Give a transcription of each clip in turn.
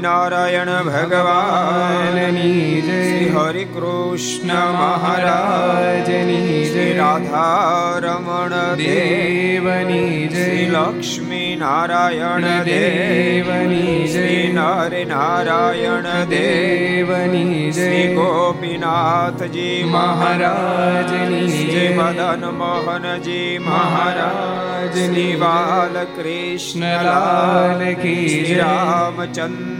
સ્વામિનારાયણ ભગવાનની જય હરિ કૃષ્ણ મહારાજની જય રાધારમણ દેવની જય લક્ષ્મી નારાયણ દેવની જય નર નારાયણ દેવની જય ગોપીનાથજી મહારાજની જય મદન મોહનજી મહારાજની બાલકૃષ્ણ લાલ કી રામચંદ્ર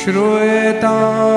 श्रूयतां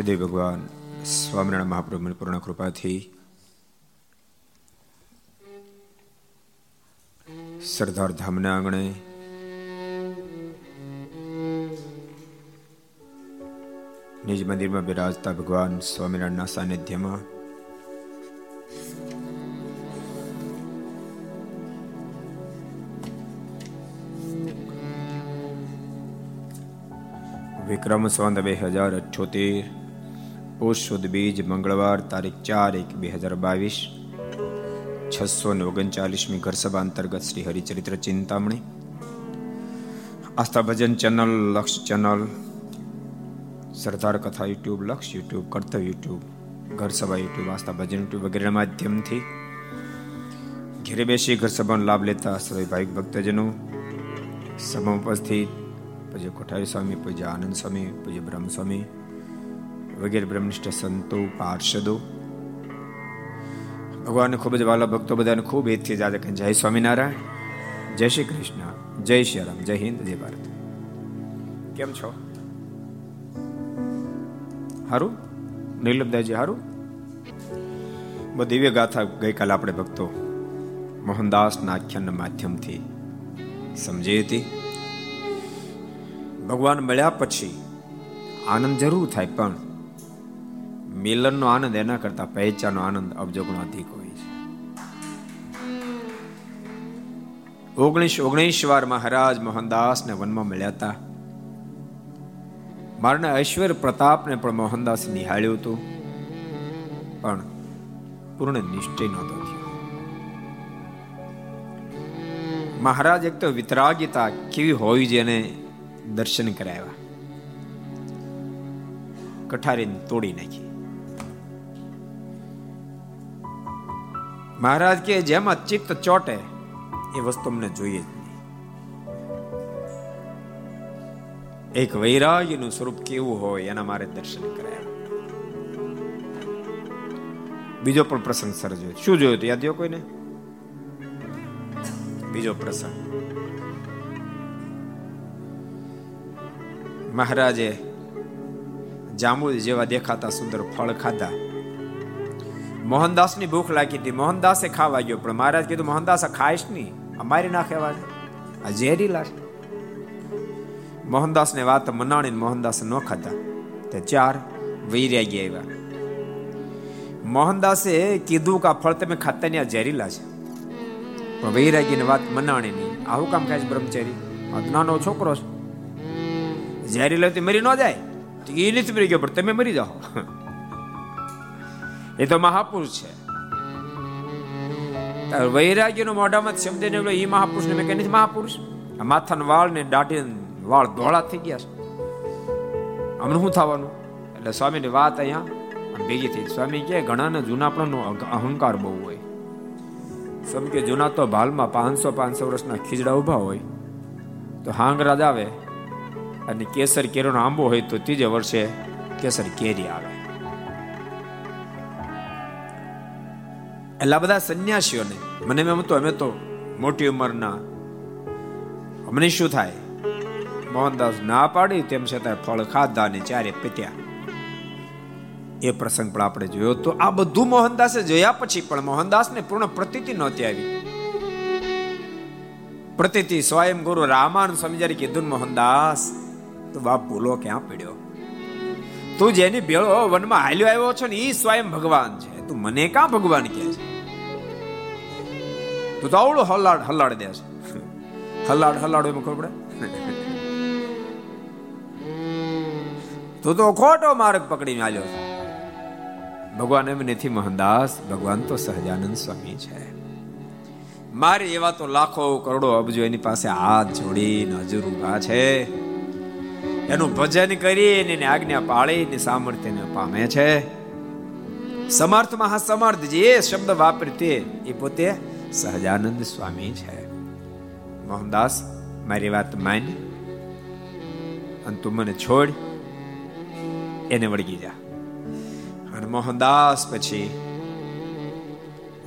ઈષ્ટદેવ ભગવાન સ્વામિનારાયણ મહાપ્રભુની પૂર્ણ કૃપાથી સરદાર ધામના આંગણે નિજ મંદિરમાં બિરાજતા ભગવાન સ્વામિનારાયણના સાનિધ્યમાં વિક્રમ સંવત બે હજાર અઠ્યોતેર પોષ સુદ બીજ મંગળવાર તારીખ ચાર એક બે હજાર બાવીસ. છસો ને ઓગણચાલીસમી ઘરસભા અંતર્ગત Shri Haricharitra Chintamani. Aastha Bhajan channel, Laksh channel, Sardar Katha YouTube, Laksh YouTube, Kartavya YouTube, Gharsabha YouTube, Aastha Bhajan YouTube વગેરેના માધ્યમથી ઘેરે બેસી ઘરસભાનો લાભ લેતા સર્વે ભાવિક ભક્તજનો. સભા ઉપસ્થિત પૂજ્ય કોઠારી સ્વામી, પૂજ્ય આનંદ સ્વામી, પૂજ્ય બ્રહ્મ સ્વામી વગેરે બ્રહ્મનિષ્ઠ સંતો, પાર્ષદો. ભગવાનને ખૂબ જ વાલા ભક્તો બધાને ખૂબ હેતથી આજે કહે જય સ્વામિનારાયણ, જય શ્રી કૃષ્ણ, જય શ્રી રામ, જય હિન્દ, જય ભારત. કેમ છો? હારું? નિર્લભદાજી હારું? બહુ દિવ્ય ગાથા ગઈકાલે આપણે ભક્તો મોહનદાસના આખ્યાનના માધ્યમથી સમજી હતી. ભગવાન મળ્યા પછી આનંદ જરૂર થાય, પણ મિલનનો આનંદ એના કરતા પહેચાનો આનંદ અબજો અધિક હોય છે. ઓગણીસ ઓગણીસ વાર મહારાજ મોહનદાસને વનમાં મળ્યા હતા. મારના ઐશ્વર્ય પ્રતાપને પણ મોહનદાસ નિહાળ્યું હતું. પણ પૂર્ણ નિશ્ચય નહોતો મહારાજ એક તો વિતરાગીતા કેવી હોવી જેને દર્શન કરાવ્યા. કઠારીને તોડી નાખી. મહારાજ કે જેમાં ચિત્ત ચોટે એ વસ્તુ અમને જોઈએ જ નહીં એક વૈરાગ્યનું સ્વરૂપ કેવું હોય એના મારે દર્શન કરાયા બીજો પણ પ્રસંગ સર્જ્યો શું જોયું હતું યાદ કોઈને બીજો પ્રસંગ મહારાજે જાંબુ જેવા દેખાતા સુંદર ફળ ખાધા મોહનદાસની ભૂખ લાગી હતી. મોહનદાસે ખાવા ગયો, પણ મહારાજ કીધું, મોહનદાસ ખાઈશ નહીં. આ મારી નાખે એવા આ ઝેરી લાશ. મોહનદાસને વાત મનાણી મોહનદાસ ન ખાતા તે ચાર વૈરાગી આવ્યા મોહનદાસે કીધું કે આ ફળ તમે ખાતા નહીં, આ ઝેરીલા છે પણ વૈરાગીની વાત મનાણી નહીં આવું કામ ખાય છે બ્રહ્મચારી? નાનો છોકરો છે. ઝેરી લેતી મરી ન જાય. તો એ નથી મરી ગયો, પણ તમે મરી જાઓ. એ તો મહાપુરુષ છે. વૈરાગ્યનો મોઢામાં શબ્દ નીકળ્યો એ મહાપુરુષ ને મેં કહે મહાપુરુષ. માથાના વાળ ને દાઢી વાળ ધોળા થઈ ગયા છે. હમણાં શું થવાનું? એટલે સ્વામીની વાત અહીંયા ભેગી થઈ સ્વામી કે ઘણાને પણ અહંકાર બહુ હોય. સ્વામી કે જૂના તો ભાલમાં પાંચસો પાંચસો વર્ષના ખીજડા ઊભા હોય. તો હાંગરાજ આવે અને કેસર કેરીનો આંબો હોય તો ત્રીજે વર્ષે કેસર કેરી આવે. એટલા બધા સંન્યાસીઓને. મને એમ તો અમે તો મોટી ઉંમરના. અમને શું થાય? મોહનદાસ ના પાડી, તેમ છતાં ફળ ખાધા ને ચારે પીત્યા એ પ્રસંગ પણ આપણે જોયો તો આ બધું મોહનદાસે જોયા પછી પણ મોહનદાસને પૂર્ણ પ્રતીતિ નહોતી આવી. પ્રતિતિ સ્વયં ગુરુ રામાન સમજારી કીધું મોહનદાસ, તો બાપ ભૂલો ક્યાં પડ્યો? તું જેની ભેળો વનમાં હાલ્યો આવ્યો છો ને એ સ્વયં ભગવાન છે. તું મને ક્યાં ભગવાન કહે? તું આવડો હલાડ હલાડ દે છે. હલાડ હલાડ એમાં ખબર પડે? તું તો ખોટો માર્ગ પકડીને આવ્યો છે. ભગવાન એમ નથી મોહનદાસ, ભગવાન તો સહજાનંદ સ્વામી છે. મારે એવા તો લાખો કરોડો અબજો એની પાસે હાથ જોડીને હજુર ઊભા છે. એનું ભજન કરીને એની આજ્ઞા પાળીને સામર્થ્યને પામે છે. સમર્થ મહાસમર્થ જે શબ્દ વાપરે તે એ પોતે સહજાનંદ સ્વામી છે મોહનદાસ મારી વાત માન અને તું મને છોડ એને વળગી જા અને મોહનદાસ પછી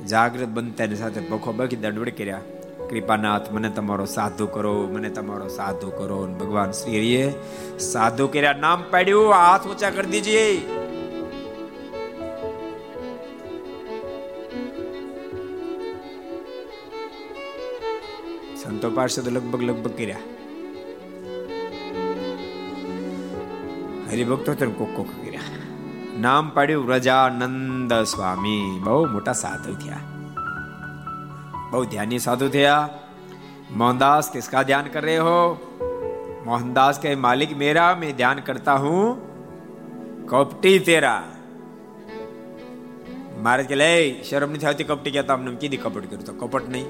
જાગૃત બનતાની સાથે પખો બગી દંડવડ કર્યા કૃપાનાથ મને તમારો સાધુ કરો મને તમારો સાધુ કરો ભગવાન શ્રીએ સાધુ કર્યા નામ પાડ્યું હાથ ઊંચા કરી દીજીએ સંતો પાર્ષદ લગભગ લગભગ કર્યા હરિભક્તો કોક કોક કર્યા નામ પાડ્યું વ્રજાનંદ સ્વામી બહુ મોટા સાધુ થયા બહુ ધ્યાની સાધુ થયા मोहनदास किसका ध्यान कर रहे हो मोहनदास के मालिक मेरा मैं ध्यान करता हूं कपटी तेरा મહારાજ કે લે શરમ નથી આવતી કપટી કહેતા અમને કીધી કપટ કર્યું તો કપટ નહીં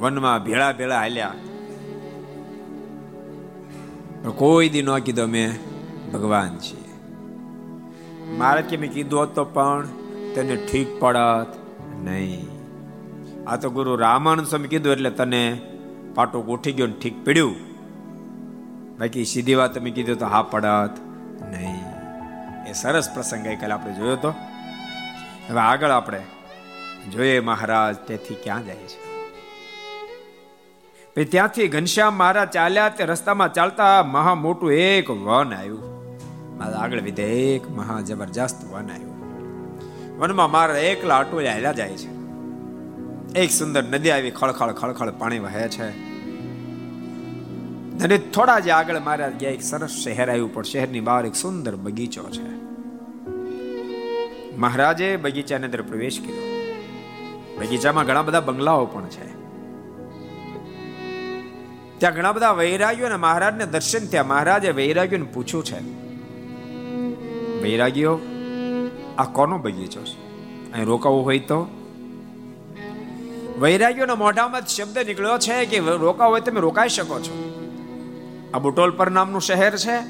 વનમાં ભેળા ભેળા હાલ્યા. કોઈ દી ન કીધો મેં, ભગવાન છીએ મારે કે મેં કીધું હોત પણ તને ઠીક પડત નહીં. આ તો ગુરુ રામાનંદ સ્વામી કીધું એટલે તને પાટો ગોઠી ગયો ઠીક પડ્યું. બાકી સીધી વાત તમે કીધું તો હા પડત નહીં. એ સરસ પ્રસંગ ગઈકાલે આપણે જોયો તો. હવે આગળ આપણે જોઈએ મહારાજ, તેથી ક્યાં જાય છે? ત્યાંથી ઘનશ્યામ મહારાજ ચાલ્યા તે રસ્તામાં ચાલતા મહા મોટું એક વન આવ્યું. આગળ વિધે એક મહા જબરજસ્ત વન આવ્યું. વનમાં મારા એકલા અટોયા હેલા જાય છે. એક સુંદર નદી આવી ખળખળ ખળખળ પાણી વહે છે. અને થોડા જ આગળ મારા ગયા, એક સરસ શહેર આવ્યું, પણ શહેરની બહાર એક સુંદર બગીચો છે. મહારાજે બગીચાની અંદર પ્રવેશ કર્યો. બગીચામાં ઘણા બધા બંગલાઓ પણ છે. ત્યાં ઘણા બધા વૈરાગ્યો અને મહારાજને દર્શન થયા. મહારાજે વૈરાગ્યોને પૂછ્યું છે વૈરાગ્યો આ કોનો બગીચો છે? અહીં રોકાવું હોય તો? વૈરાગ્યોના મોઢામાં શબ્દ નીકળ્યો છે કે રોકાવ હોય તમે રોકાઈ શકો છો. આ બુટોલ પર નામનું શહેર છે.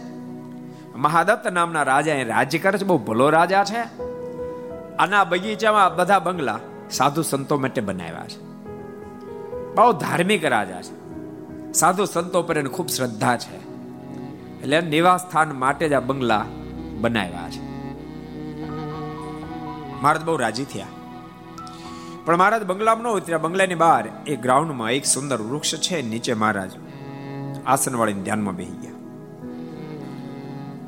મહાદત્ત નામના રાજા એ રાજ્ય કરે છે. બહુ ભલો રાજા છે. અને આ બગીચામાં બધા બંગલા સાધુ સંતો માટે બનાવ્યા છે. બહુ ધાર્મિક રાજા છે. સાધુ સંતો પર એને ખૂબ શ્રદ્ધા છે. એટલે નિવાસ સ્થાન માટે જ આ બંગલા બનાવ્યા છે. મહારાજ બહુ રાજી થયા. પણ મહારાજ બંગલામાં ન ઉતર્યા બંગલાની બહાર એ ગ્રાઉન્ડમાં એક સુંદર વૃક્ષ છે, નીચે મહારાજ આસન વાળીને ધ્યાનમાં બેસી ગયા.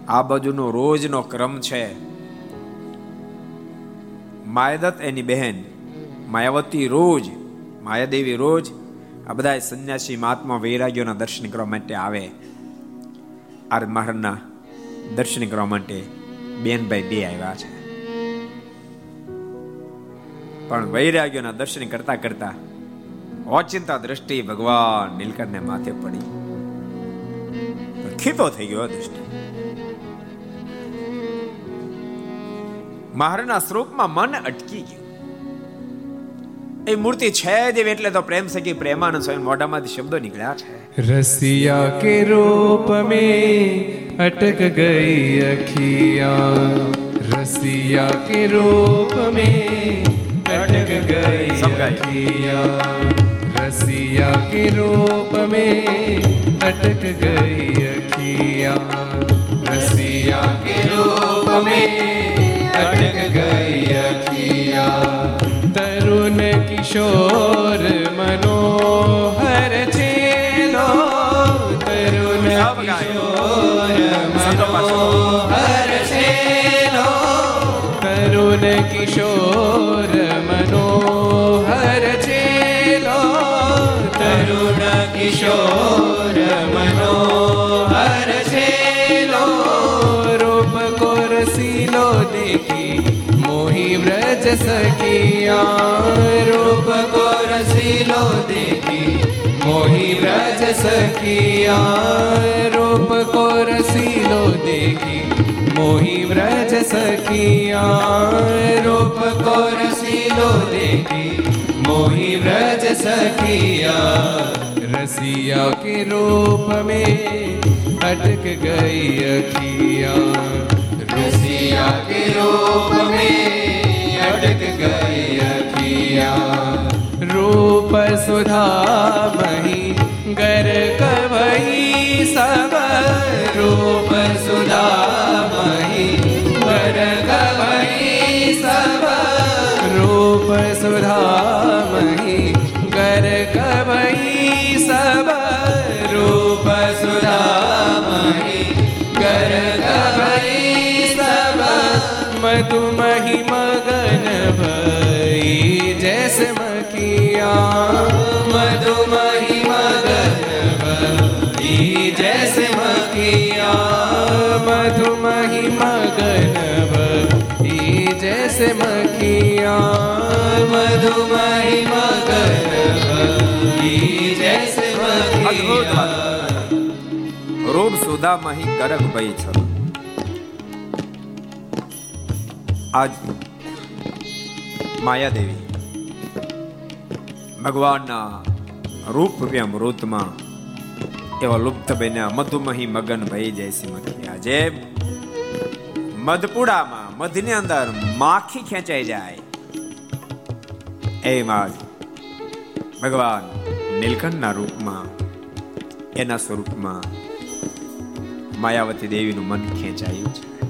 આ બાજુનો રોજનો ક્રમ છે માયદત એની બહેન માયાવતી રોજ, માયાદેવી રોજ આ બધા સંન્યાસી મહાત્મા વૈરાગ્યોના દર્શન કરવા માટે આવે. આર મહારાજના દર્શન કરવા માટે બેનભાઈ બે આવ્યા છે. પણ વૈરાગ્યોના દર્શન કરતા કરતા ઓચિંતા દ્રષ્ટિ ભગવાન નીલકંઠને માથે પડી. ખીતો થઈ ગયો દ્રષ્ટિ. મહારાજના સ્વરૂપમાં મન અટકી ગયું. એ મૂર્તિ છે દેવ એટલે તો પ્રેમ સખી પ્રેમાનંદ સ્વામી મોઢામાંથી શબ્દો નીકળ્યા છે. રસિયા કે રૂપ મે અટક ગઈ અખિયા? રસિયા કે રૂપ મે અટક ગઈ અખિયા? રસિયા કે રૂપ મે અટક ગઈ અખિયા? રસિયા કે રૂપ મે અટક ગઈ કિશોર મનોહર છે. તરુણ કિશોર મનોહર છે. તરુણ કિશોર सकिया रूप को रसीलो देखी। मोही ब्रज सकिया रूप को रसीलो देखी। मोही ब्रज सकिया रूप को रसीलो देखी। मोही ब्रज सकिया रसिया के रूप में अटक गई अखिया। रसिया के रूप में લાડક ગઈ અખિયા રૂપ સુધા મહી ગર કવઈ સબ રૂપ સુધા મહી ગર કવઈ સબ રૂપ સુધા મહી ગર કવઈ સબ રૂપ સુધા મહી ગર કવઈ સબ મધુ મહિમા भई जैसे मकिया मधुमही मगन भई जैसे मकिया मधुमही मगन भई जैसे मकिया मधुमही मगन भई जैसे અદ્ભુત मकिया વાત. રૂપ સુધામહી ગરગ ભઈ છો આજ માયાદેવી ભગવાનના રૂપ રૂપિયા મૃતમાં એવા લુપ્ત બન્યા, મધુમહી મગન ભઈ જયસી મખિયા જેમ મધપુડામાં, મધની અંદર માખી ખેંચાઈ જાય. એમ આજ ભગવાન નીલકંઠના રૂપમાં, એના સ્વરૂપમાં માયાવતી દેવીનું મન ખેંચાયું છે.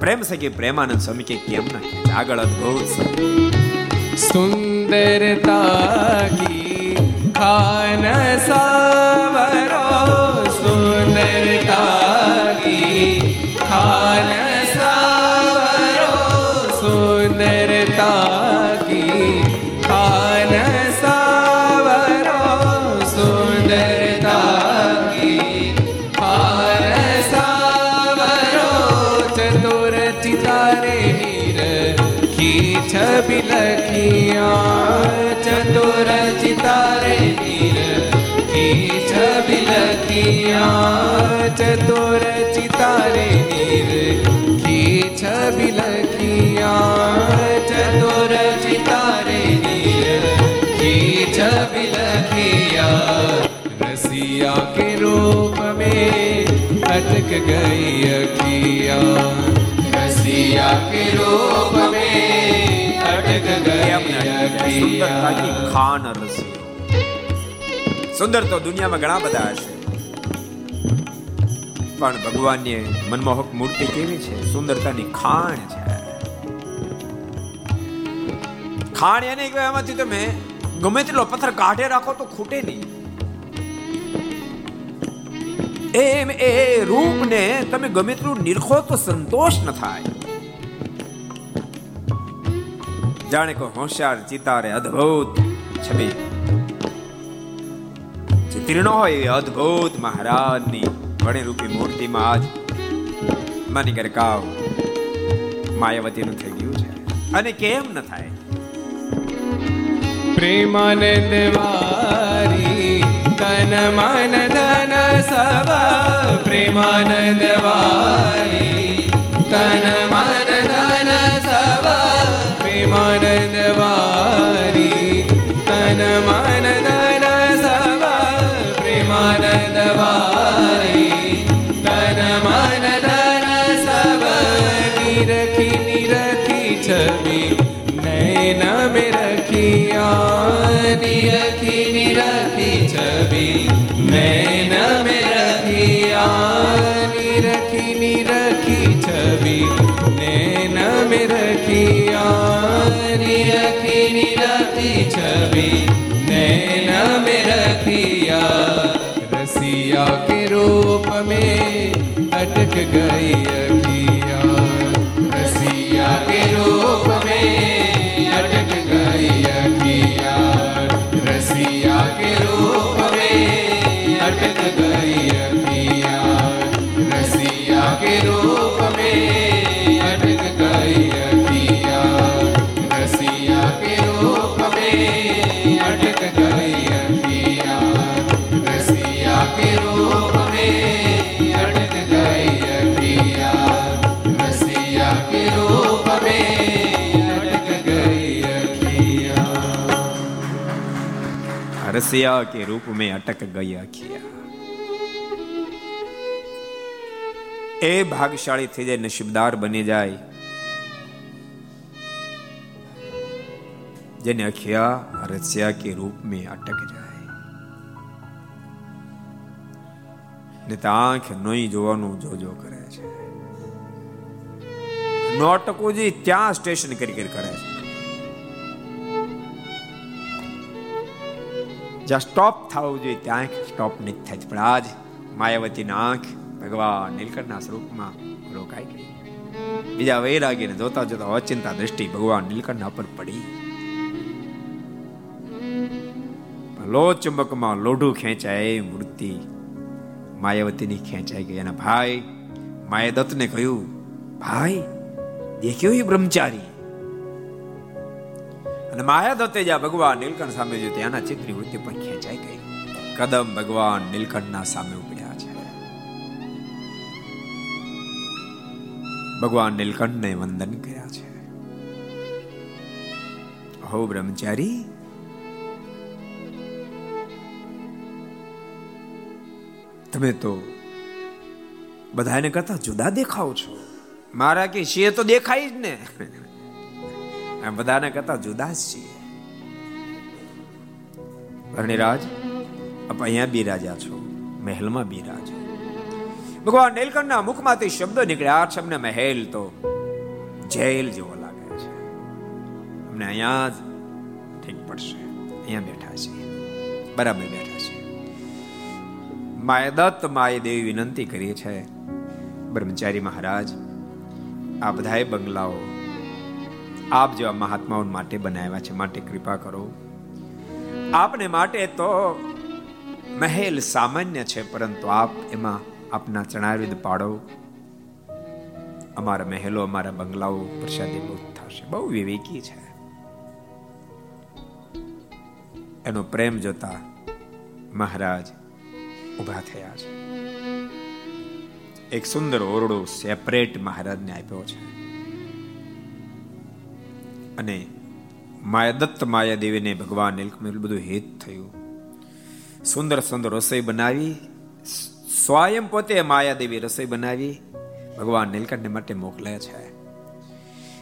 પ્રેમ સખી પ્રેમાનંદ સ્વામી કે કેમ ના ખેંચાય? આગળ અદભુત સુંદરતા કી ખાન સાવરો સુંદરતા કી ખાન કનૈયા ચતુર ચિતારે નિરખી છબિ લખિયા ચતુર ચિતારે નિરખી છબિ લખિયા રસિયા કે રૂપ મેં અટક ગઈ અખિયા રસિયા કે રૂપ મેં અટક ગઈ અખિયા ખાન રસિયા સુંદર તો દુનિયામાં ઘણા બધા હશે પણ ભગવાનની મનમોહક મૂર્તિ કેવી છે? સુંદરતાની ખાણ છે. ખાણ એને કહેવાય. એમાંથી તમે ગમે તેટલો પથ્થર કાઢે રાખો તો ખૂટે નહીં. એમ એ રૂપને તમે ગમે તેટલું નિરખો તો સંતોષ ન થાય. જાણે કો હોશિયાર, ચિતારે અદ્ભુત છબી. ચિત્રીનો હોય અદ્ભુત મહારાજની ઘણી રૂપી મૂર્તિમાં આજ મની ઘરે કાવ માયાવતીનું થઈ ગયું છે. અને કેમ ન થાય? પ્રેમાનંદ વારી તન મન ધન સવ પ્રેમાનંદ વારી તન મન ધન સવ પ્રેમાનંદ વારી તન મન ધન સવ પ્રેમાનંદ વારી. रवि नैन में रखिया अखिनी रति छवि नैन में रखिया रसिया के रूप में अटक गई अखिया रसिया के रूप में अटक गई अखिया रसिया के रूप में अटक गई रसिया के रूप में अटक गई अखिया એ ભાગશાળી થઈ જાય નસીબદાર બની જાય જેને અખિયા રસ્યા કે રૂપ में અટક જાય ને તો આંખ નોઈ જોવાનું જોજો કરે છે નો અટકવું જોઈએ ત્યાં સ્ટેશન કરી કરી કરે છે જ્યાં સ્ટોપ થવું જોઈએ, ત્યાં સ્ટોપ નથી થાય પણ આજ માયાવતીના આંખ ભગવાન નીલકંઠના સ્વરૂપમાં રોકાઈ ગઈ. બીજા વૈરાગીને જોતા જોતા અચિંતા દ્રષ્ટિ ભગવાન નીલકંઠના પર પડી. લો ચુંબકમાં લોઢું ખેંચાય મૂર્તિ માયાવતીની ખેંચાઈ ગઈ. અને ભાઈ માયાદત્તને કહ્યું, ભાઈ, દેખ્યો એ બ્રહ્મચારી? અને માયાદત્તે જ્યાં ભગવાન નીલકંઠ સામે જોયું ત્યાંના ચિત્રની વૃત્તિ પણ ખેંચાઈ ગઈ. કદમ ભગવાન નીલકંઠના સામે ઉપડ્યા છે. ભગવાન નીલકંઠને વંદન કર્યા છે. હો બ્રહ્મચારી. તમે તો બધાને કરતા જુદા દેખાવ છો. મારા કે છીએ તો દેખાય જ ને. બધાને કરતા જુદા જ છીએ. ભરણીરાજ આપ અહીંયા બિરાજ્યા છો, મહેલમાં બિરાજો ભગવાન નીલકંઠના મુખમાંથી શબ્દો નીકળ્યા આ શબ્દ મહેલ તો જેલ જેવો લાગે છે. અમને અહીંયા જ ઠીક પડશે. અહીંયા બેઠા છે બરાબર બેઠા છે માયદત્ત માય દેવી વિનંતી કરી છે, બ્રહ્મચારી મહારાજ, આ બધાય બંગલાઓ આપ જેવા મહાત્માઓ માટે બનાવ્યા છે, માટે કૃપા કરો. આપને માટે તો મહેલ સામાન્ય છે, પરંતુ આપ એમાં આપના ચણાવિદ પાડો. અમારા મહેલો, અમારા બંગલાઓ પ્રસાદી બહુ થશે, બહુ વિવેકી છે. એનો પ્રેમ જોતા મહારાજ ઊભા થયા છે. એક સુંદર ઓરડો સેપરેટ મહારાજને આપ્યો છે. અને માયાદત્ત માયાદેવીને ભગવાન નીલકમલ બધું હિત થયું. સુંદર સુંદર રસોઈ બનાવી, સ્વયં પોતે માયાદેવી રસોઈ બનાવી, ભગવાન નીલકંઠને માટે મોકલે છે.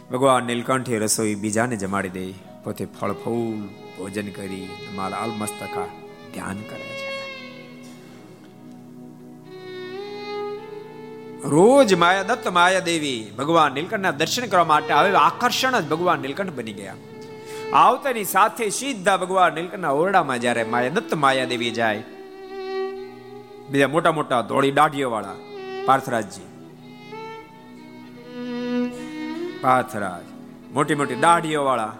ભગવાન નીલકંઠે રસોઈ બીજાને જમાડી દે, પોતે ફળ, ફૂલ, ભોજન કરી, મારા અલમસ્તકા ધ્યાન કરે છે. રોજ માયા દત્ત માયા દેવી ભગવાન નીલકંઠના દર્શન કરવા માટે આવે આકર્ષણ જ ભગવાન નીલકંઠ બની ગયા. આવતાની સાથે સીધા ભગવાન નીલકંઠના ઓરડામાં જ્યારે માયા દત્ત માયા દેવી જાય, બીજા મોટા મોટા ધોળી દાઢીઓ વાળા પાર્થરાજજી. પાર્થરાજ, મોટી મોટી દાઢીઓ વાળા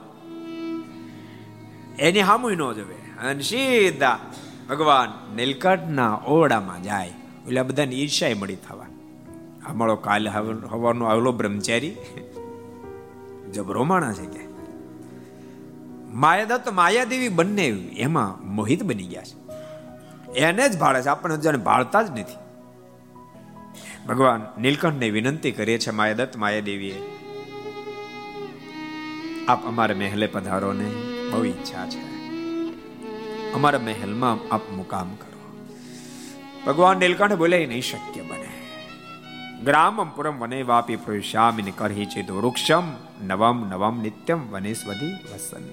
એની હામુય ન જોવે. અને સીધા ભગવાન નીલકંઠના ઓરડામાં જાય. એટલે બધાને ઈર્ષાય મળી થવા. અમારો કાલે હવાનો આવેલો બ્રહ્મચારી જબરો માણા છે કે. માયાદત્ત માયાદેવી બંને એમાં મોહિત બની ગયા છે. એને જ ભાળે છે, આપણને જાણે ભાળતા જ નથી. ભગવાન નીલકંઠને વિનંતી કરીએ છે માયાદત્ત માયાદેવીએ, આપ અમારા મહેલે પધારો ને બહુ ઈચ્છા છે. અમારા મહેલમાં આપ મુકામ કરો. ભગવાન નીલકંઠ બોલે નહીં શક્ય બને. ગ્રામમ પુરમ વને વાપી પ્રવિશ્યામિની કરહી ચેત વૃક્ષમ નવમ નવમ નિત્યમ વનેસ્વધી વસન્ન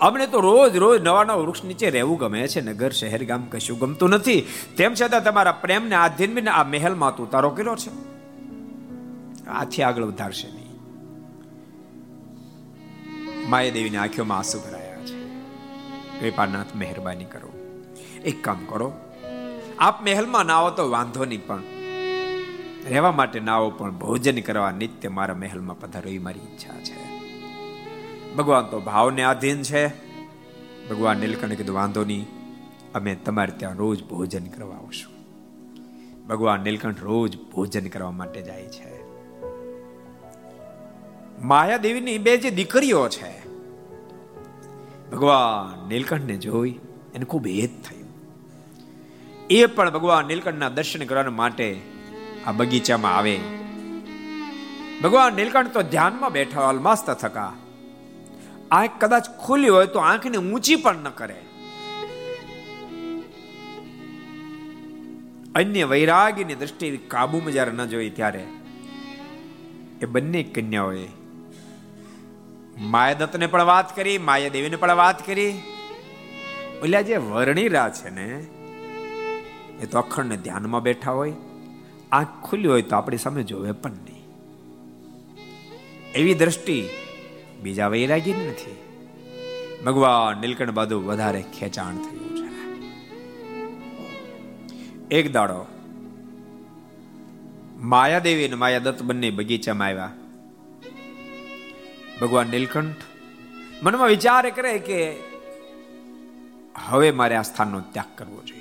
અમને તો રોજ રોજ નવા નવા વૃક્ષ નીચે રહેવું ગમે છે. નગર, શહેર, ગામ કશું ગમતું નથી. તેમ છતાં તમારા પ્રેમને આધીન આ મહેલમાં તું તારો કર્યો છે. આથી આગળ વધારશે નહીં. માયાદેવીની આંખોમાં આંસુ ભરાયા છે. કૃપાનાથ, મહેરબાની કરો. એક કામ કરો. આપ મહેલમાં ના આવો તો વાંધો નહીં, પણ રહેવા માટે ના આવો પણ ભોજન કરવા નિત્ય મારા મહેલમાં પધારો એ મારી ઈચ્છા છે. ભગવાન તો ભાવને આધીન છે. ભગવાન નીલકંઠ કીધું, વાંધો નહીં, અમે તમારે ત્યાં રોજ ભોજન કરવા આવશું. ભગવાન નીલકંઠ રોજ ભોજન કરવા માટે જાય છે. માયાદેવીની બે જે દીકરીઓ છે, ભગવાન નીલકંઠને જોઈ એને ખૂબ હેત થયું. એ પણ ભગવાન નીલકંઠના દર્શન કરવા માટે આ બગીચામાં આવે. ભગવાન નીલકંઠ તો ધ્યાનમાં બેઠા, અલમાસ્ત થકા. આંખ કદાચ ખુલી હોય તો આંખને ઊંચી પણ ન કરે. અન્ય વૈરાગીની દ્રષ્ટિ કાબુમાં જ્યારે ન જોઈ ત્યારે એ બંને કન્યાઓએ માયાદત્તને પણ વાત કરી, માયાદેવીને પણ વાત કરી. ઓલા જે વર્ણિરા છે ને, એ તો અખંડ ધ્યાનમાં બેઠા હોય. આંખ ખુલ્લી હોય તો આપણી સામે જોવે પણ નહીં. એવી દ્રષ્ટિ બીજા વૈરાગી નથી. ભગવાન નીલકંઠ બાદુ વધારે ખેંચાણ થયું છે. એક દાડો માયાદેવી અને માયાદત્ત બંને બગીચામાં આવ્યા. ભગવાન નીલકંઠ મનમાં વિચાર કરે કે હવે મારે આ સ્થાનનો ત્યાગ કરવો જોઈએ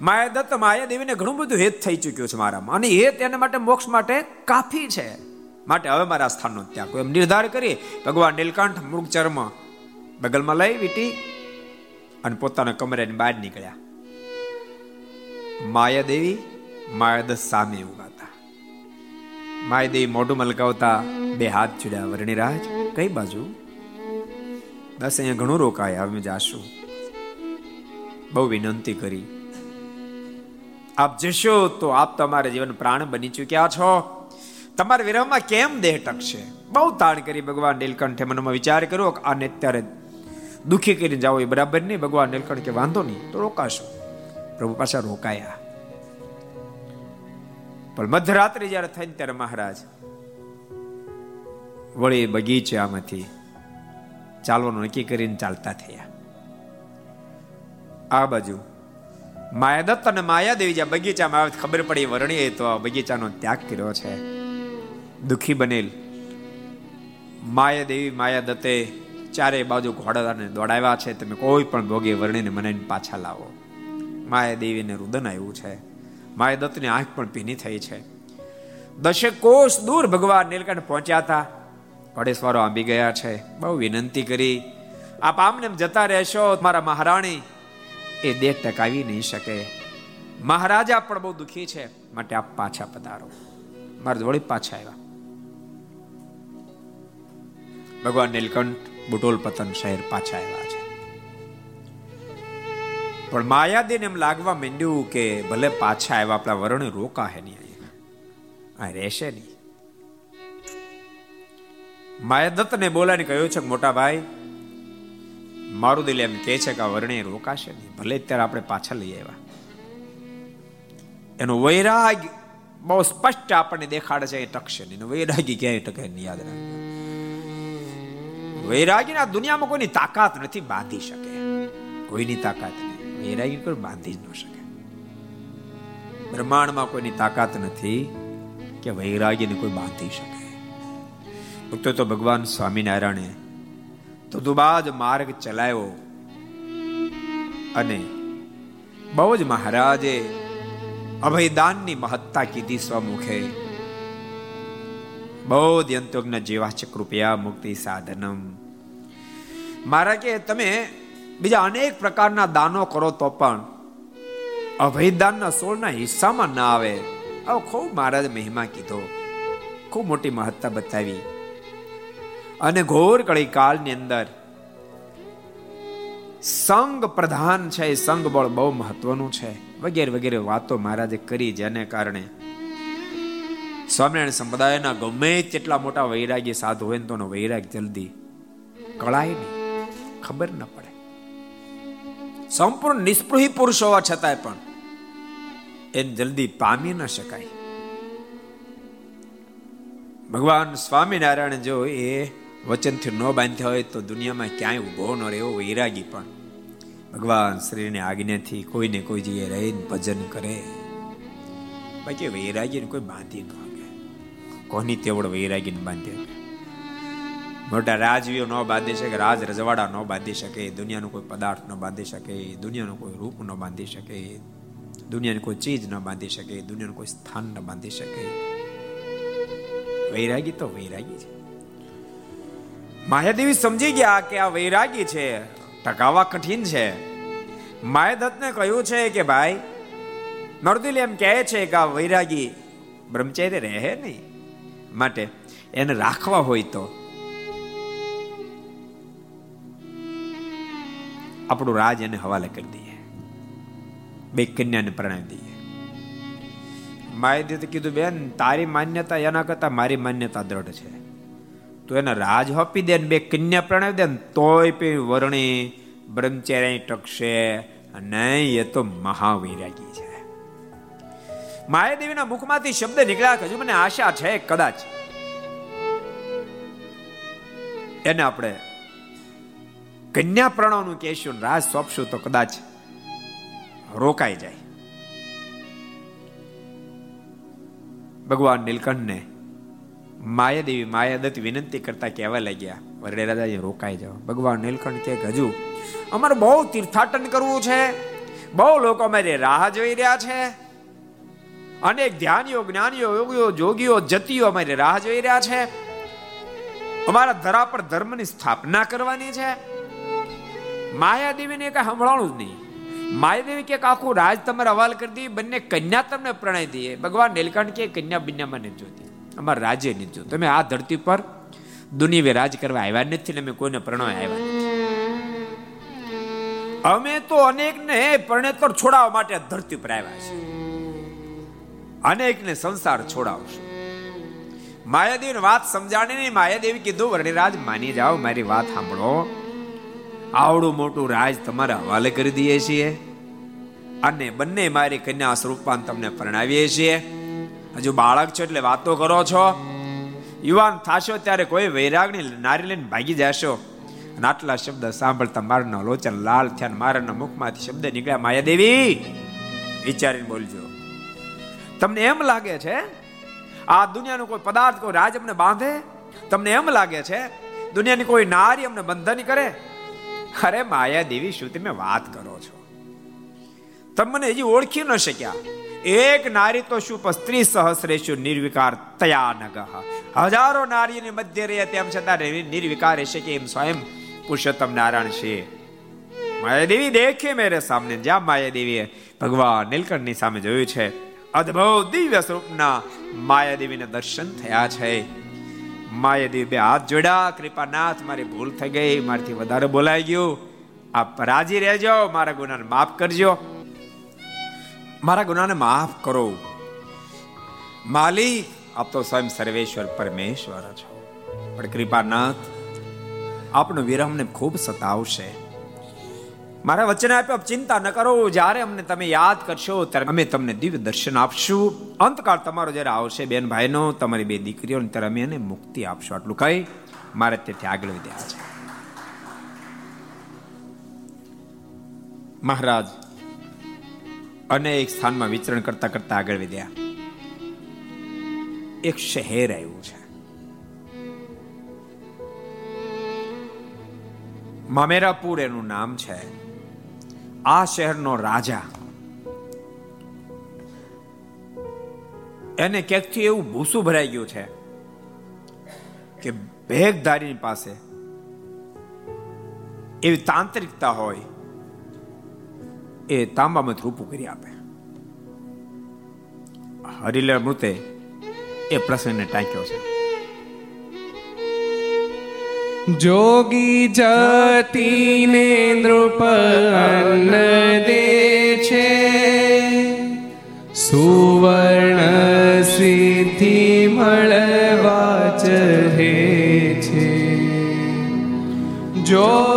માયાદત્ત માયાદેવીને ઘણું બધું હેત થઈ ચૂક્યું છે મારામાં. અને હેત એના માટે મોક્ષ માટે કાફી છે. માટે હવે મારા સ્થાનનો ત્યાગ એમ નિર્ધાર કરી, ભગવાન નીલકંઠ મૃગ ચર્મ બગલમાં લઈ વીટી અને પોતાના કમરેની બહાર નીકળ્યા. માયાદેવી માયાદત્ત સામે ઊભા હતા. માયાદેવી મોઢું મલકાવતા બે હાથ ચડ્યા વર્ણિરાજ, કઈ બાજુ? બસ અહીંયા ઘણું રોકાય. હવે જાશું. બહુ વિનંતી કરી. આપ જશો તો આપ તમારા જીવન પ્રાણ બની ચૂક્યા છો. તમારા વિરહમાં કેમ દેહ ટકશે? બહુ તાણ કરી ભગવાન નીલકંઠે મનમાં વિચાર કર્યો કે આને અત્યારે દુખી કરીને જાઓ એ બરાબર નહીં. ભગવાન નીલકંઠ કે વાંધો નહીં, તો રોકાશો. પ્રભુ પાછા રોકાયા. પણ મધરાત્રે જ્યારે થઈ ત્યારે મહારાજ વળી બગીચામાંથી ચાલવાનું નક્કી કરીને ચાલતા થયા. આ બાજુ માયાદત્ત અને માયાદેવી જ્યાં બગીચામાં આવે ખબર પડી વર્ણીએ તો બગીચાનો ત્યાગ કર્યો છે. દુખી બનેલ. માયાદેવી માયાદત્તે ચારે બાજુ ઘોડાને દોડાવ્યા છે. તમે કોઈ પણ ભોગે વર્ણીને મને પાછા લાવો. માયાદેવીને રુદન આવ્યું છે. માયાદત્તની આંખ પણ ભીની થઈ છે. દશેક કોષ દૂર ભગવાન નીલકંઠ પહોંચ્યા હતા. ઘોડેસવારો આંબી ગયા છે. બહુ વિનંતી કરી. આપ આમને જતા રહેશો, મારા મહારાણી. એ દેહ ટકાવી નહીં શકે. મહારાજા પણ બહુ દુખી છે. માટે આપ પાછા પધારો. મારા જોડે પાછા આવ્યા. ભગવાન નીલકંઠ બુટોલ પતન શહેર પાછા આવ્યા છે. પણ માયાદીને એમ લાગવા માંડ્યું કે ભલે પાછા આવ્યા, આપણા વરણ રોકા હે નહીં આ રહેશે નહીં. માયાદત્તને બોલાને કહ્યું છે મોટા ભાઈ મારું દિલ એમ કે છે કે આ વર્ણે રોકાશે નહીં. ભલે ત્યારે આપણે પાછા લઈ આવ્યા. એનો વૈરાગ બહુ સ્પષ્ટ આપણને દેખાડે છે, એ ટકશે નહીં. વૈરાગી ક્યાંય ટકે નહીં, યાદ રાખજો. વૈરાગીના દુનિયામાં કોઈની તાકાત નથી, બાંધી શકે. કોઈની તાકાત નહીં. વૈરાગી કોઈ બાંધી જ ન શકે. બ્રહ્માંડમાં કોઈની તાકાત નથી કે વૈરાગીને કોઈ બાંધી શકે. ભક્તો, તો ભગવાન સ્વામિનારાયણે તો દુબાજ માર્ગ ચલાવ્યો અને બહુ જ મહારાજે અભયદાનની મહત્તા કીધી સ્વમુખે. બોધ્યંતોજ્ઞ જીવાચક કૃપયા મુક્તિ સાધનમ. મારા કે તમે બીજા અનેક પ્રકારના દાનો કરો તો પણ અભયદાનના સોળના હિસ્સામાં ના આવે. આવો ખૂબ મહારાજ મહિમા કીધો. ખૂબ મોટી મહત્તા બતાવી. અને ઘોર કળી કાળની અંદર સંગ પ્રધાન છે, એ સંગ બળ બહુ મહત્વનું છે. વગેરે વગેરે વાતો મહારાજે કરી જેને કારણે સ્વામિનારાયણ સંપ્રદાયના ગમે તેટલા મોટા વૈરાગી સાધુ હોય ને તો વૈરાગ જલ્દી કળાય નહીં. ખબર ન પડે. સંપૂર્ણ નિષ્પૃહી પુરુષ હોવા છતાંય પણ એને જલ્દી પામી ન શકાય. ભગવાન સ્વામિનારાયણ જો એ વચનથી ન બાંધ્યા હોય તો દુનિયામાં ક્યાંય ઊભો ન રહેવો, વૈરાગી પણ. ભગવાન શ્રીને આજ્ઞાથી કોઈને કોઈ જગ્યાએ રહીને ભજન કરે. બાકી વૈરાગીને કોઈ બાંધી ન શકે. કોની તેવડ વૈરાગીને બાંધે? મોટા રાજવીઓ ન બાંધી શકે, રાજ રજવાડા ન બાંધી શકે, દુનિયાનો કોઈ પદાર્થ ન બાંધી શકે, દુનિયાનું કોઈ રૂપ ન બાંધી શકે, દુનિયાની કોઈ ચીજ ન બાંધી શકે, દુનિયાનું કોઈ સ્થાન ન બાંધી શકે. વૈરાગી તો વૈરાગી છે માયાદેવી સમજી ગયા કે આ વૈરાગી છે, ટકાવવા કઠિન છે. માયાદત્તને કહ્યું છે કે, ભાઈ મરદુલ એમ કહે છે કે આ વૈરાગી બ્રહ્મચર્ય રહે નહીં, માટે એને રાખવા હોય તો. આપણું રાજ એને હવાલે કરી દઈએ. બે કન્યાને પ્રણામ દઈએ. માએ કીધું, બેન, તારી માન્યતા એના કરતા મારી માન્યતા દ્રઢ છે. તો એને રાજ આપી દે બે કન્યા પ્રણાવી દે તોય પે વર્ણી બ્રહ્મચર્ય ટકશે. નહીં એ તો મહાવૈરાગી છે. માયાદેવીના મુખમાંથી શબ્દ નીકળ્યા હજુ મને આશા છે કદાચ. એને આપણે કન્યા પ્રણવનું કહેશું રાજ સોંપશું તો કદાચ રોકાઈ જાય. ભગવાન નીલકંઠને માયાદેવી માયાદત્ત વિનંતી કરતા કહેવા લાગ્યા, વરડે રાજાજી, રોકાઈ જાઓ. ભગવાન નીલકંઠ કે હજુ અમારે બહુ તીર્થાટન કરવું છે. બહુ લોકો અમારી રાહ જોઈ રહ્યા છે. અનેક ધ્યાનીઓ, જ્ઞાનીઓ, યોગીઓ, જોગીઓ, જતીઓ અમારી રાહ જોઈ રહ્યા છે. અમારા ધરા પર ધર્મની સ્થાપના કરવાની છે. માયાદેવીને કઈ સંભળાણું જ નહીં. માયાદેવી કે આખું રાજ તમારે હવાલ કરી દઈએ, બંને કન્યા તમને પ્રણય દઈએ. ભગવાન નીલકંઠ કે કન્યા બન્યામાં મને જોતી. અમારા રાજ્ય નથી તમે આ ધરતી પર દુનિયા રાજ કરવા આવ્યા નથી અમે કોઈને પ્રણય આવ્યા નથી. અમે તો અનેકને પરણેતર છોડાવવા માટે ધરતી પર આવ્યા છે અનેકને સંસાર છોડાવશું. માયાદેવી વાત સમજાણી માયાદેવી કીધું વર્ણિરાજ માની જાઓ, મારી વાત સાંભળો. આવડું મોટું રાજ તમારા હવાલે કરી દઈએ છીએ અને બંને મારી કન્યા સ્વરૂપાન તમને પરણાવીએ છીએ. હજુ બાળક છો એટલે વાતો કરો છો. યુવાન થાશો ત્યારે કોઈ વૈરાગની નારી લઈને ભાગી જશો. અને આટલા શબ્દ સાંભળતા મારના લોચન લાલ થયા મારાના મુખમાંથી શબ્દ નીકળ્યા, માયાદેવી! વિચારીને બોલજો. તમને એમ લાગે છે, આ દુનિયાનો કોઈ પદાર્થ, કોઈ રાજ અમને બાંધે? તમને એમ લાગે છે, દુનિયાની કોઈ નારી અમને બંધન કરે? અરે માયા દેવી શું તમે વાત કરો છો? તમે મને હજી ઓળખી ન શક્યા. એક નારી તો શું સ્ત્રી સહસ્રેશુ નિર્વિકાર તયા નગહ હજારો નારીની મધ્ય રહે તેમ છતાં નિર્વિકાર હશે કે એમ સ્વયં પુરુષોત્તમ નારાયણ છે. માયાદેવી દેખે મેરે સામને. જ્યાં માયાદેવીએ ભગવાન નીલકંઠની સામે જોયું છે, અદ્ભુત દિવ્ય સ્વરૂપના માયાદેવીને દર્શન થયા છે. માયાદેવી બે હાથ જોડ્યા, કૃપાનાથ, મારી ભૂલ થઈ ગઈ, મારથી વધારે બોલાઈ ગયું. આપ રાજી રહેજો, મારા ગુનાને માફ કરજો. મારા ગુનાને માફ કરો. માલિક, આપ તો સ્વયં સર્વેશ્વર પરમેશ્વર છો. પણ કૃપાનાથ, આપનો વિરમને ખૂબ સતાવશે. મારા વચન આપ્યો ચિંતા ન કરો. જ્યારે અમને તમે યાદ કરશો, ત્યારે અમે તમને દિવ્ય દર્શન આપશું. અંતકાળ તમારો જ્યારે આવશે, બેન ભાઈનો, તમારી બે દીકરીઓ ત્યારે અમે એને મુક્તિ આપશો. આટલું કઈ મારે તેથી આગળ વધ્યા છે. મહારાજ અનેક સ્થાનમાં વિચરણ કરતા કરતા આગળ વધ્યા. એક શહેર આવ્યું છે. મામેરાપુર એનું નામ છે. આ શહેરનો રાજા. એને ક્યાંકથી એવું ભૂસું ભરાઈ ગયું છે કે ભેગધારીની પાસે એવી તાંત્રિકતા હોય એ તાંબામાં ઉભું કરી આપે. હરિલા મૃતે એ પ્રસંગને ટાંક્યો છે. જોગી જતીને નૃપ અન્ન દે છે. સુવર્ણ સિદ્ધિ મળવા ચહે છે. જોગી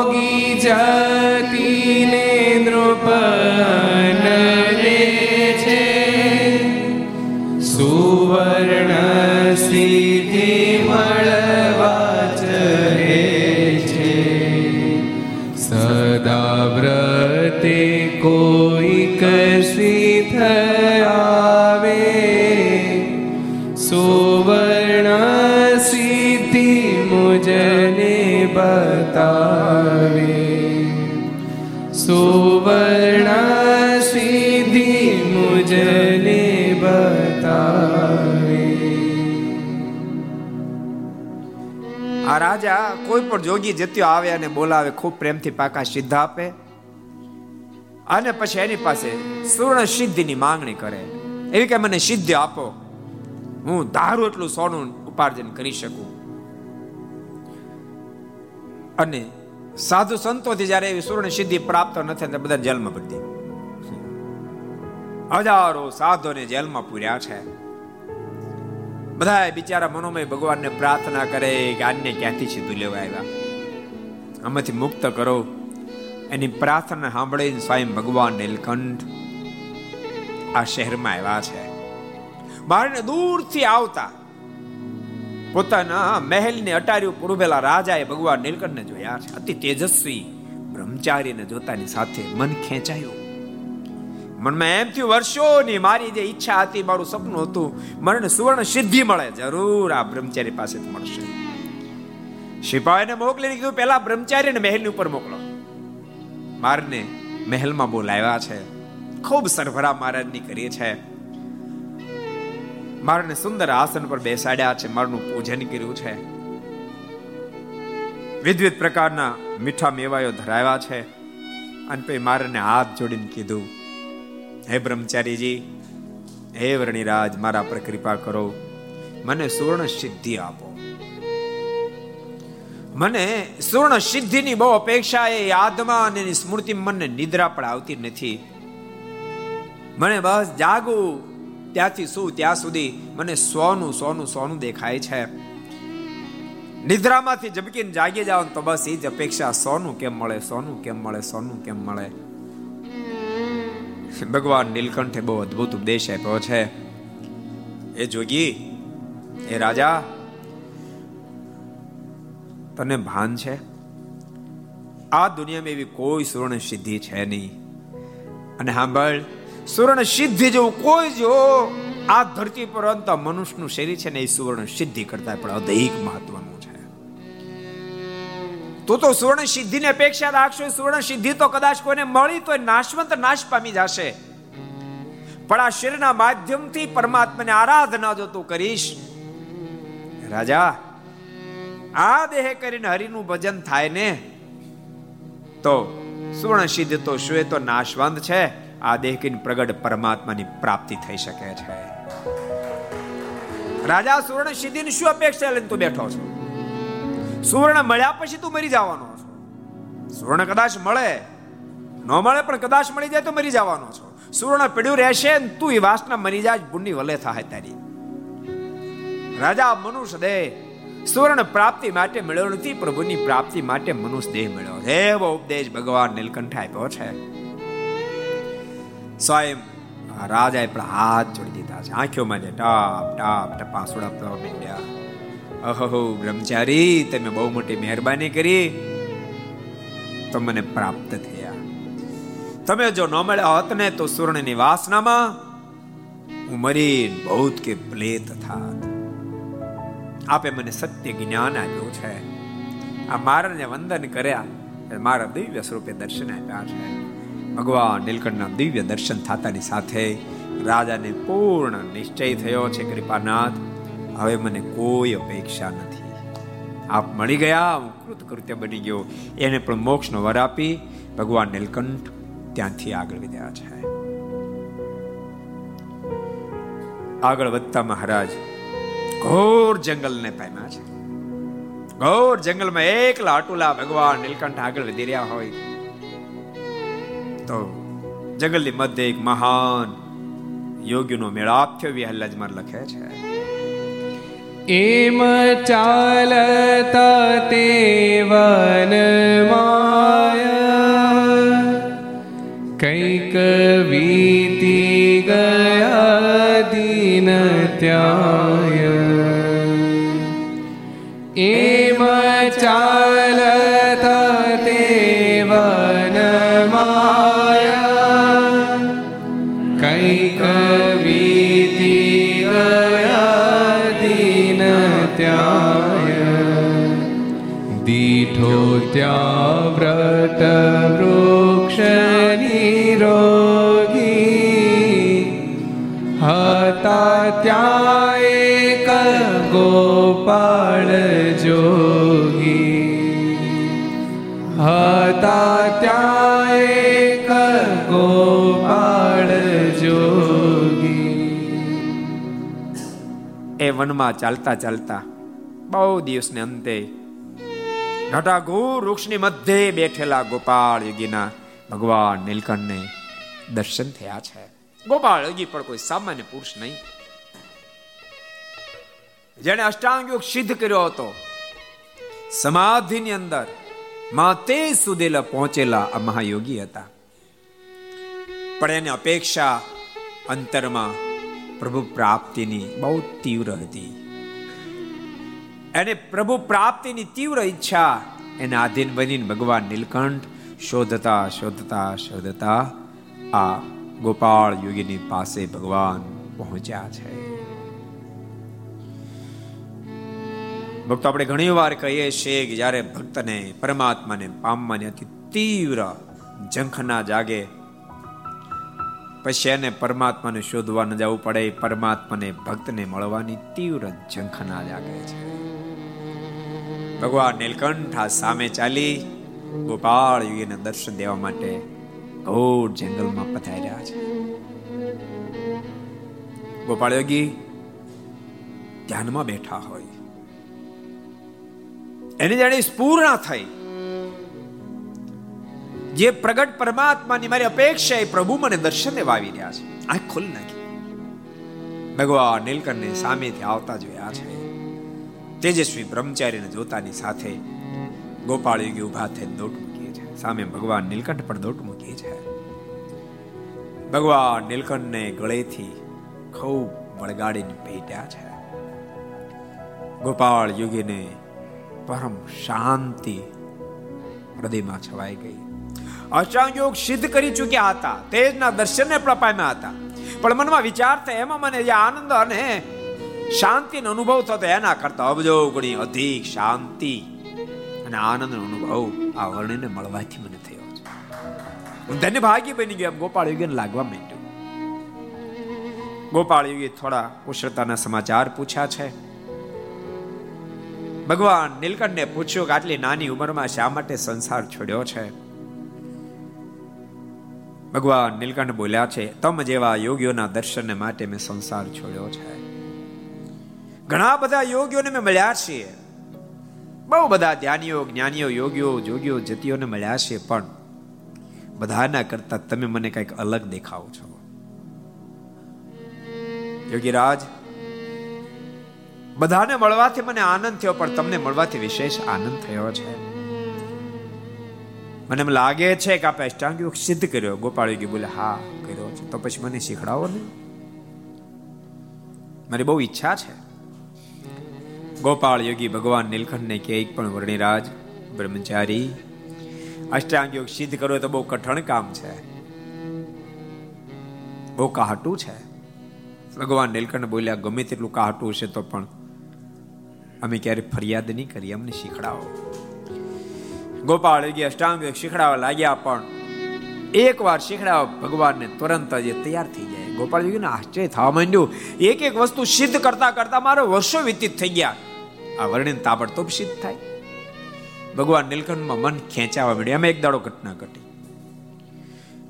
સુવર્ણ સિદ્ધિ મુજને બતાવે. આ રાજા કોઈ પણ જોગી જત્યો આવે અને બોલાવે, ખૂબ પ્રેમથી પાકા સિદ્ધ આપે. અને પછી એની પાસે સુવર્ણ સિદ્ધિની માંગણી કરે. એવી કે મને સિદ્ધિ આપો. હું ધારું એટલું સોનું ઉપાર્જન કરી શકું. અને સાધુ સંતોથી જયારે એવી સુવર્ણ સિદ્ધિ પ્રાપ્ત નથી બધા જેલમાં પડતી હજારો સાધુને જેલમાં પૂર્યા છે. બધા બિચારા મનોમય ભગવાનને પ્રાર્થના કરે કે આને ક્યાંથી સીધું લેવા આવ્યા? આમાંથી મુક્ત કરો. એની પ્રાર્થના સાંભળીને સ્વયં ભગવાન નીલકંઠ આ શહેરમાં આવ્યા છે. બહારને દૂરથી આવતા પોતાના મહેલને અટાર્યું પૂરું ઉભેલા રાજાએ ભગવાન નીલકંઠને જોયા. છે અતિ તેજસ્વી બ્રહ્મચારીને જોતાની સાથે મન ખેંચાયું. મનમાં એમ થયું, વર્ષોની મારી જે ઈચ્છા હતી, મારું સપનું હતું મને સુવર્ણ સિદ્ધિ મળે, જરૂર આ બ્રહ્મચારી પાસેથી મળશે. સિપાહીને મોકલીને કીધું પેલા બ્રહ્મચારીને મહેલની ઉપર મોકલો. મારને મહેલમાં બોલાવ્યા છે. ખૂબ સરભરા મહારાજની કરી છે. મારને સુંદર આસન પર બેસાડ્યા છે મારનું પૂજન કર્યું છે. વિવિધ પ્રકારના મીઠા મેવાયો ધરાવ્યા છે. અને પછી મારને હાથ જોડીને કીધું, હે બ્રહ્મચારીજી, હે વર્ણિરાજ, મારા પર કૃપા કરો, મને સુવર્ણ સિદ્ધિ આપો. મને સુવર્ણ સિદ્ધિની બહુ અપેક્ષા, એ યાદમાં અને એની સ્મૃતિ મને નિદ્રા પણ આવતી નથી. મને બસ જાગું ત્યાંથી શું, ત્યાં સુધી મને સોનું સોનું સોનું દેખાય છે. નિદ્રામાંથી જબકીને જાગી જાવ તો બસ એ જ અપેક્ષા સોનું કેમ મળે, સોનું કેમ મળે, સોનું કેમ મળે. ભગવાન નીલકંઠે બહુ અદ્ભુત ઉપદેશ આપ્યો છે. એ જોગી, એ રાજા, તને ભાન છે? આ દુનિયામાં એવી કોઈ સુવર્ણ સિદ્ધિ છે નહીં. અને સાંભળ સુવર્ણ સિદ્ધિ જેવું કોઈ જો આ ધરતી પર અંત મનુષ્યનું શરીર છે ને એ સુવર્ણ સિદ્ધિ કરતા પણ અધિક મહત્વનું છે. તો તો સુવર્ણ સિદ્ધિની અપેક્ષા રાખશો સુવર્ણ સિદ્ધિ તો કદાચ કોઈને મળી તો નાશવંત નાશ પામી જશે. પણ આ શરીરના માધ્યમથી પરમાત્માને આરાધના જો તું કરીશ, રાજા, આ દેહ કરીને હરિનું ભજન થાય ને, તો સુવર્ણ સિદ્ધ તો શું તો નાશવંત છે. આ દેહ કરીને પ્રગટ પરમાત્માની પ્રાપ્તિ થઈ શકે છે. રાજા સુવર્ણ સિદ્ધિની શું અપેક્ષા લઈને તું બેઠો છો? સુવર્ણ મળ્યા પછી તું મરી જવાનો છો. સુવર્ણ કદાચ મળે, ન મળે પણ કદાચ મળી જાય તો મરી જવાનો છો. સુવર્ણ પીડ્યું રહેશે ને તું એ વાસના મરી જાય પુણ્ય વલે થાય તારી. રાજા મનુષ્ય દેહ, સુવર્ણ પ્રાપ્તિ માટે મળ્યો નથી, પ્રભુની પ્રાપ્તિ માટે મનુષ્ય દેહ મળ્યો છે. ઉપદેશ ભગવાન નીલકંઠ આપ્યો છે. સ્વયં રાજાએ પણ હાથ જોડી દીધા છે. આંખોમાં જે ટાપ ટાપ ટપાસુડા પડવા માંડ્યા અહો બ્રહ્મચારી, તમે બહુ મોટી મહેરબાની કરી. તો મને પ્રાપ્ત થયા. તમે જો ન મળ્યા હોત ને તો સુવર્ણની વાસનામાં હું મરી બહુત કે પ્લેત થાત. આપે મને સત્ય જ્ઞાન આપ્યું છે. આ મારાને વંદન કર્યા. મારા દિવ્ય સ્વરૂપે દર્શન આપ્યા છે. ભગવાન નીલકંઠના દિવ્ય દર્શન થતાની સાથે રાજાને પૂર્ણ નિશ્ચય થયો છે, કૃપાનાથ. હવે મને કોઈ અપેક્ષા નથી. આપ મળી ગયા, હું કૃતકૃત્ય બની ગયો. એને પણ મોક્ષનો વર આપી ભગવાન નીલકંઠ ત્યાંથી આગળ વધ્યા છે. આગળ વધતા મહારાજ, ઘોર જંગલને પામ્યા છે. ઘોર જંગલમાં એકલા અટુલા ભગવાન નીલકંઠ આગળ વધી રહ્યા હોય. તો જંગલની મધ્ય એક મહાન યોગીનો મેળાપ થયો વિહલ્લાજમાં લખે છે. એમ ચાલતા તે વન માયા. કંઈક વીતી ગયા દિન ત્યાય ત્યાં વ્રત વૃક્ષ રોગી હતા ત્યાં એક ગોપાળ જોગી હતા ત્યાં એક ગોપાળ જોગી એ વનમાં ચાલતા ચાલતા બહુ દિવસને અંતે ઘટાઘૂર વૃક્ષની મધ્યે બેઠેલા ગોપાળ યોગીના ભગવાન નીલકંઠને દર્શન થયા છે. ગોપાળ યોગી પણ કોઈ સામાન્ય પુરુષ નહીં. જેને અષ્ટાંગ યોગ સિદ્ધ કર્યો હતો. સમાધિની અંદર માતે સુધેલા પહોંચેલા આ મહાયોગી હતા. પણ એની અપેક્ષા અંતરમાં પ્રભુ પ્રાપ્તિની બહુ તીવ્ર હતી. એને પ્રભુ પ્રાપ્તિની તીવ્ર ઈચ્છા એને આધીન બનીને ભગવાન નીલકંઠ શોધતા શોધતા શોધતા આ ગોપાળ યોગીની પાસે ભગવાન પહોંચ્યા છે. ભક્તો, આપણે ઘણી વાર કહીએ છીએ કે જ્યારે ભક્તને, પરમાત્માને, પામવાની અતિ તીવ્ર ઝંખના જાગે, પછી એને પરમાત્માને શોધવા ન જવું પડે, પરમાત્માને ભક્તને મળવાની તીવ્ર ઝંખના જાગે છે. ભગવાન નીલકંઠા સામે ચાલી ગોપાળ યુગીને દર્શન દેવા માટે ઘોર જંગલમાં પધાર્યા છે. ગોપાળ યોગી ધ્યાનમાં બેઠા હોય. એની જાણે સ્પૂર્ણ થઈ. જે પ્રગટ પરમાત્માની મારી અપેક્ષા એ પ્રભુ મને દર્શન દેવા આવી રહ્યા છે. આંખ ખોલી નાખી. ભગવાન નીલકંઠને સામેથી આવતા જોયા છે. તેજસ્વી બ્રહ્મચારીને જોતાની સાથે ગોપાળ યોગી ઊભા થઈને દોટ મૂકીએ છે. સામે ભગવાન નીલકંઠ પણ દોટ મૂકીએ છે. ભગવાન નીલકંઠને ગળેથી ખૂબ વળગાડીને ભેટ્યા છે. ગોપાળ યોગીને પરમ શાંતિ હૃદયમાં છવાઈ ગઈ. અષ્ટાંગ યોગ સિદ્ધ કરી ચૂક્યા હતા. તેજના દર્શનને પણ પામ્યા હતા. પણ મનમાં વિચાર થાય, એમાં મને જે આનંદ અને શાંતિનો અનુભવ થતો એના કરતા અબજો ગણી અધિક શાંતિ અને આનંદનો અનુભવ આ વર્ણને મળવાથી મને થયો. હું ધન્ય ભાગી બની ગયો. ગોપાળ યોગીને લાગવા માંડ્યું. ગોપાળ યોગી થોડા કુશળતાના સમાચાર પૂછ્યા છે. ભગવાન નીલકંઠને પૂછ્યું કે આટલી નાની ઉંમરમાં શા માટે સંસાર છોડ્યો છે? ભગવાન નીલકંઠ બોલ્યા છે, તમ જેવા યોગીઓના દર્શન માટે મેં સંસાર છોડ્યો છે. ઘણા બધા યોગીઓને મેં મળ્યા છીએ. બહુ બધા ધ્યાનીઓ, જ્ઞાનીઓ, યોગીઓ, જોગીઓ, જતીઓને મળ્યા છે, પણ બધાના કરતા તમે મને કંઈક અલગ દેખાવ છો. યોગીરાજ, બધાને મળવાથી મને આનંદ થયો, પણ તમને મળવાથી વિશેષ આનંદ થયો છે. મને એમ લાગે છે કે આપણે અષ્ટાંગ યોગ સિદ્ધ કર્યો. ગોપાળ યોગી બોલે, હા, કર્યો છે. તો પછી મને શીખડાવો ને. મારી બહુ ઈચ્છા છે. ગોપાળ યોગી ભગવાન નીલકંઠને કે પણ વર્ણિરાજ, બ્રહ્મચારી. અષ્ટાંગ યોગ સિદ્ધ કરવો તો બહુ કઠણ કામ છે. બહુ કાહટું છે. ભગવાન નીલકંઠ બોલ્યા, ગમે તેટલું કાહટું હશે તો પણ અમે ક્યારે ફરિયાદ નહીં કરી અમને શીખડાવો. ગોપાળ યોગી અષ્ટાંગ યોગ શીખડાવવા લાગ્યા, પણ એક વાર શીખડાવો, ભગવાનને તુરંત જ તૈયાર થઈ જાય. ગોપાળ યોગીને આશ્ચર્ય થવા માંડ્યું. એક એક વસ્તુ સિદ્ધ કરતા કરતા મારો વર્ષો વ્યતીત થઈ ગયા. આ વર્ણન તાબડતોબ સિદ્ધ થાય. ભગવાન નીલકંઠમાં મન ખેંચાવા મળ્યું એમાં એક દાડો ઘટના ઘટી.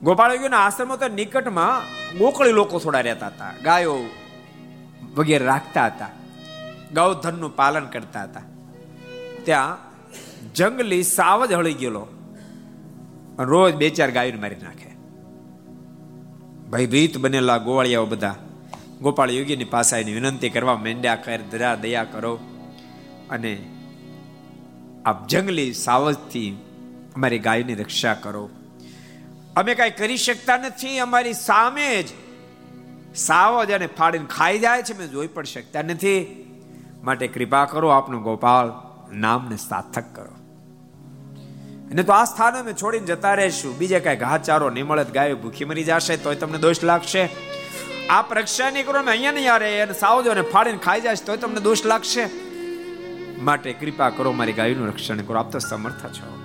ગોપાળ યોગીના આશ્રમો તો નિકટમાં ગોકળી લોકો થોડા રહેતા હતા. ગાયો વગેરે રાખતા હતા. ગૌધનનું પાલન કરતા હતા. ત્યાં જંગલી સાવજ હળી ગયેલો. રોજ બે ચાર ગાયોને મારી નાખે. ભાઈ ભીત બનેલા ગોવાળિયાઓ બધા ગોપાળ યોગીની પાસે વિનંતી કરવા મેંડ્યા, કર દરા દયા કરો. અને આપ જંગલી સાવજથી અમારી ગાયની રક્ષા કરો. અમે કઈ કરી શકતા નથી, અમારી સામે જ સાવજ અને ફાડીને ખાઈ જાય છે, અમે જોઈ પણ શકતા નથી. માટે કૃપા કરો આપનું ગોપાલ નામને સાર્થક કરો. અને તો આ સ્થાન અમે છોડીને જતા રહેશું. બીજે કઈ ઘાચારો નહીં મળે ગાયો ભૂખી મરી જશે, તોય તમને દોષ લાગશે. આપ રક્ષા નહીં કરો, અમે અહીંયા નહીં આવે અને સાવજો અને ફાડીને ખાઈ જાય તોય તમને દોષ લાગશે. માટે કૃપા કરો, મારી ગાયનું રક્ષણ કરો. આપ તો સમર્થ છો.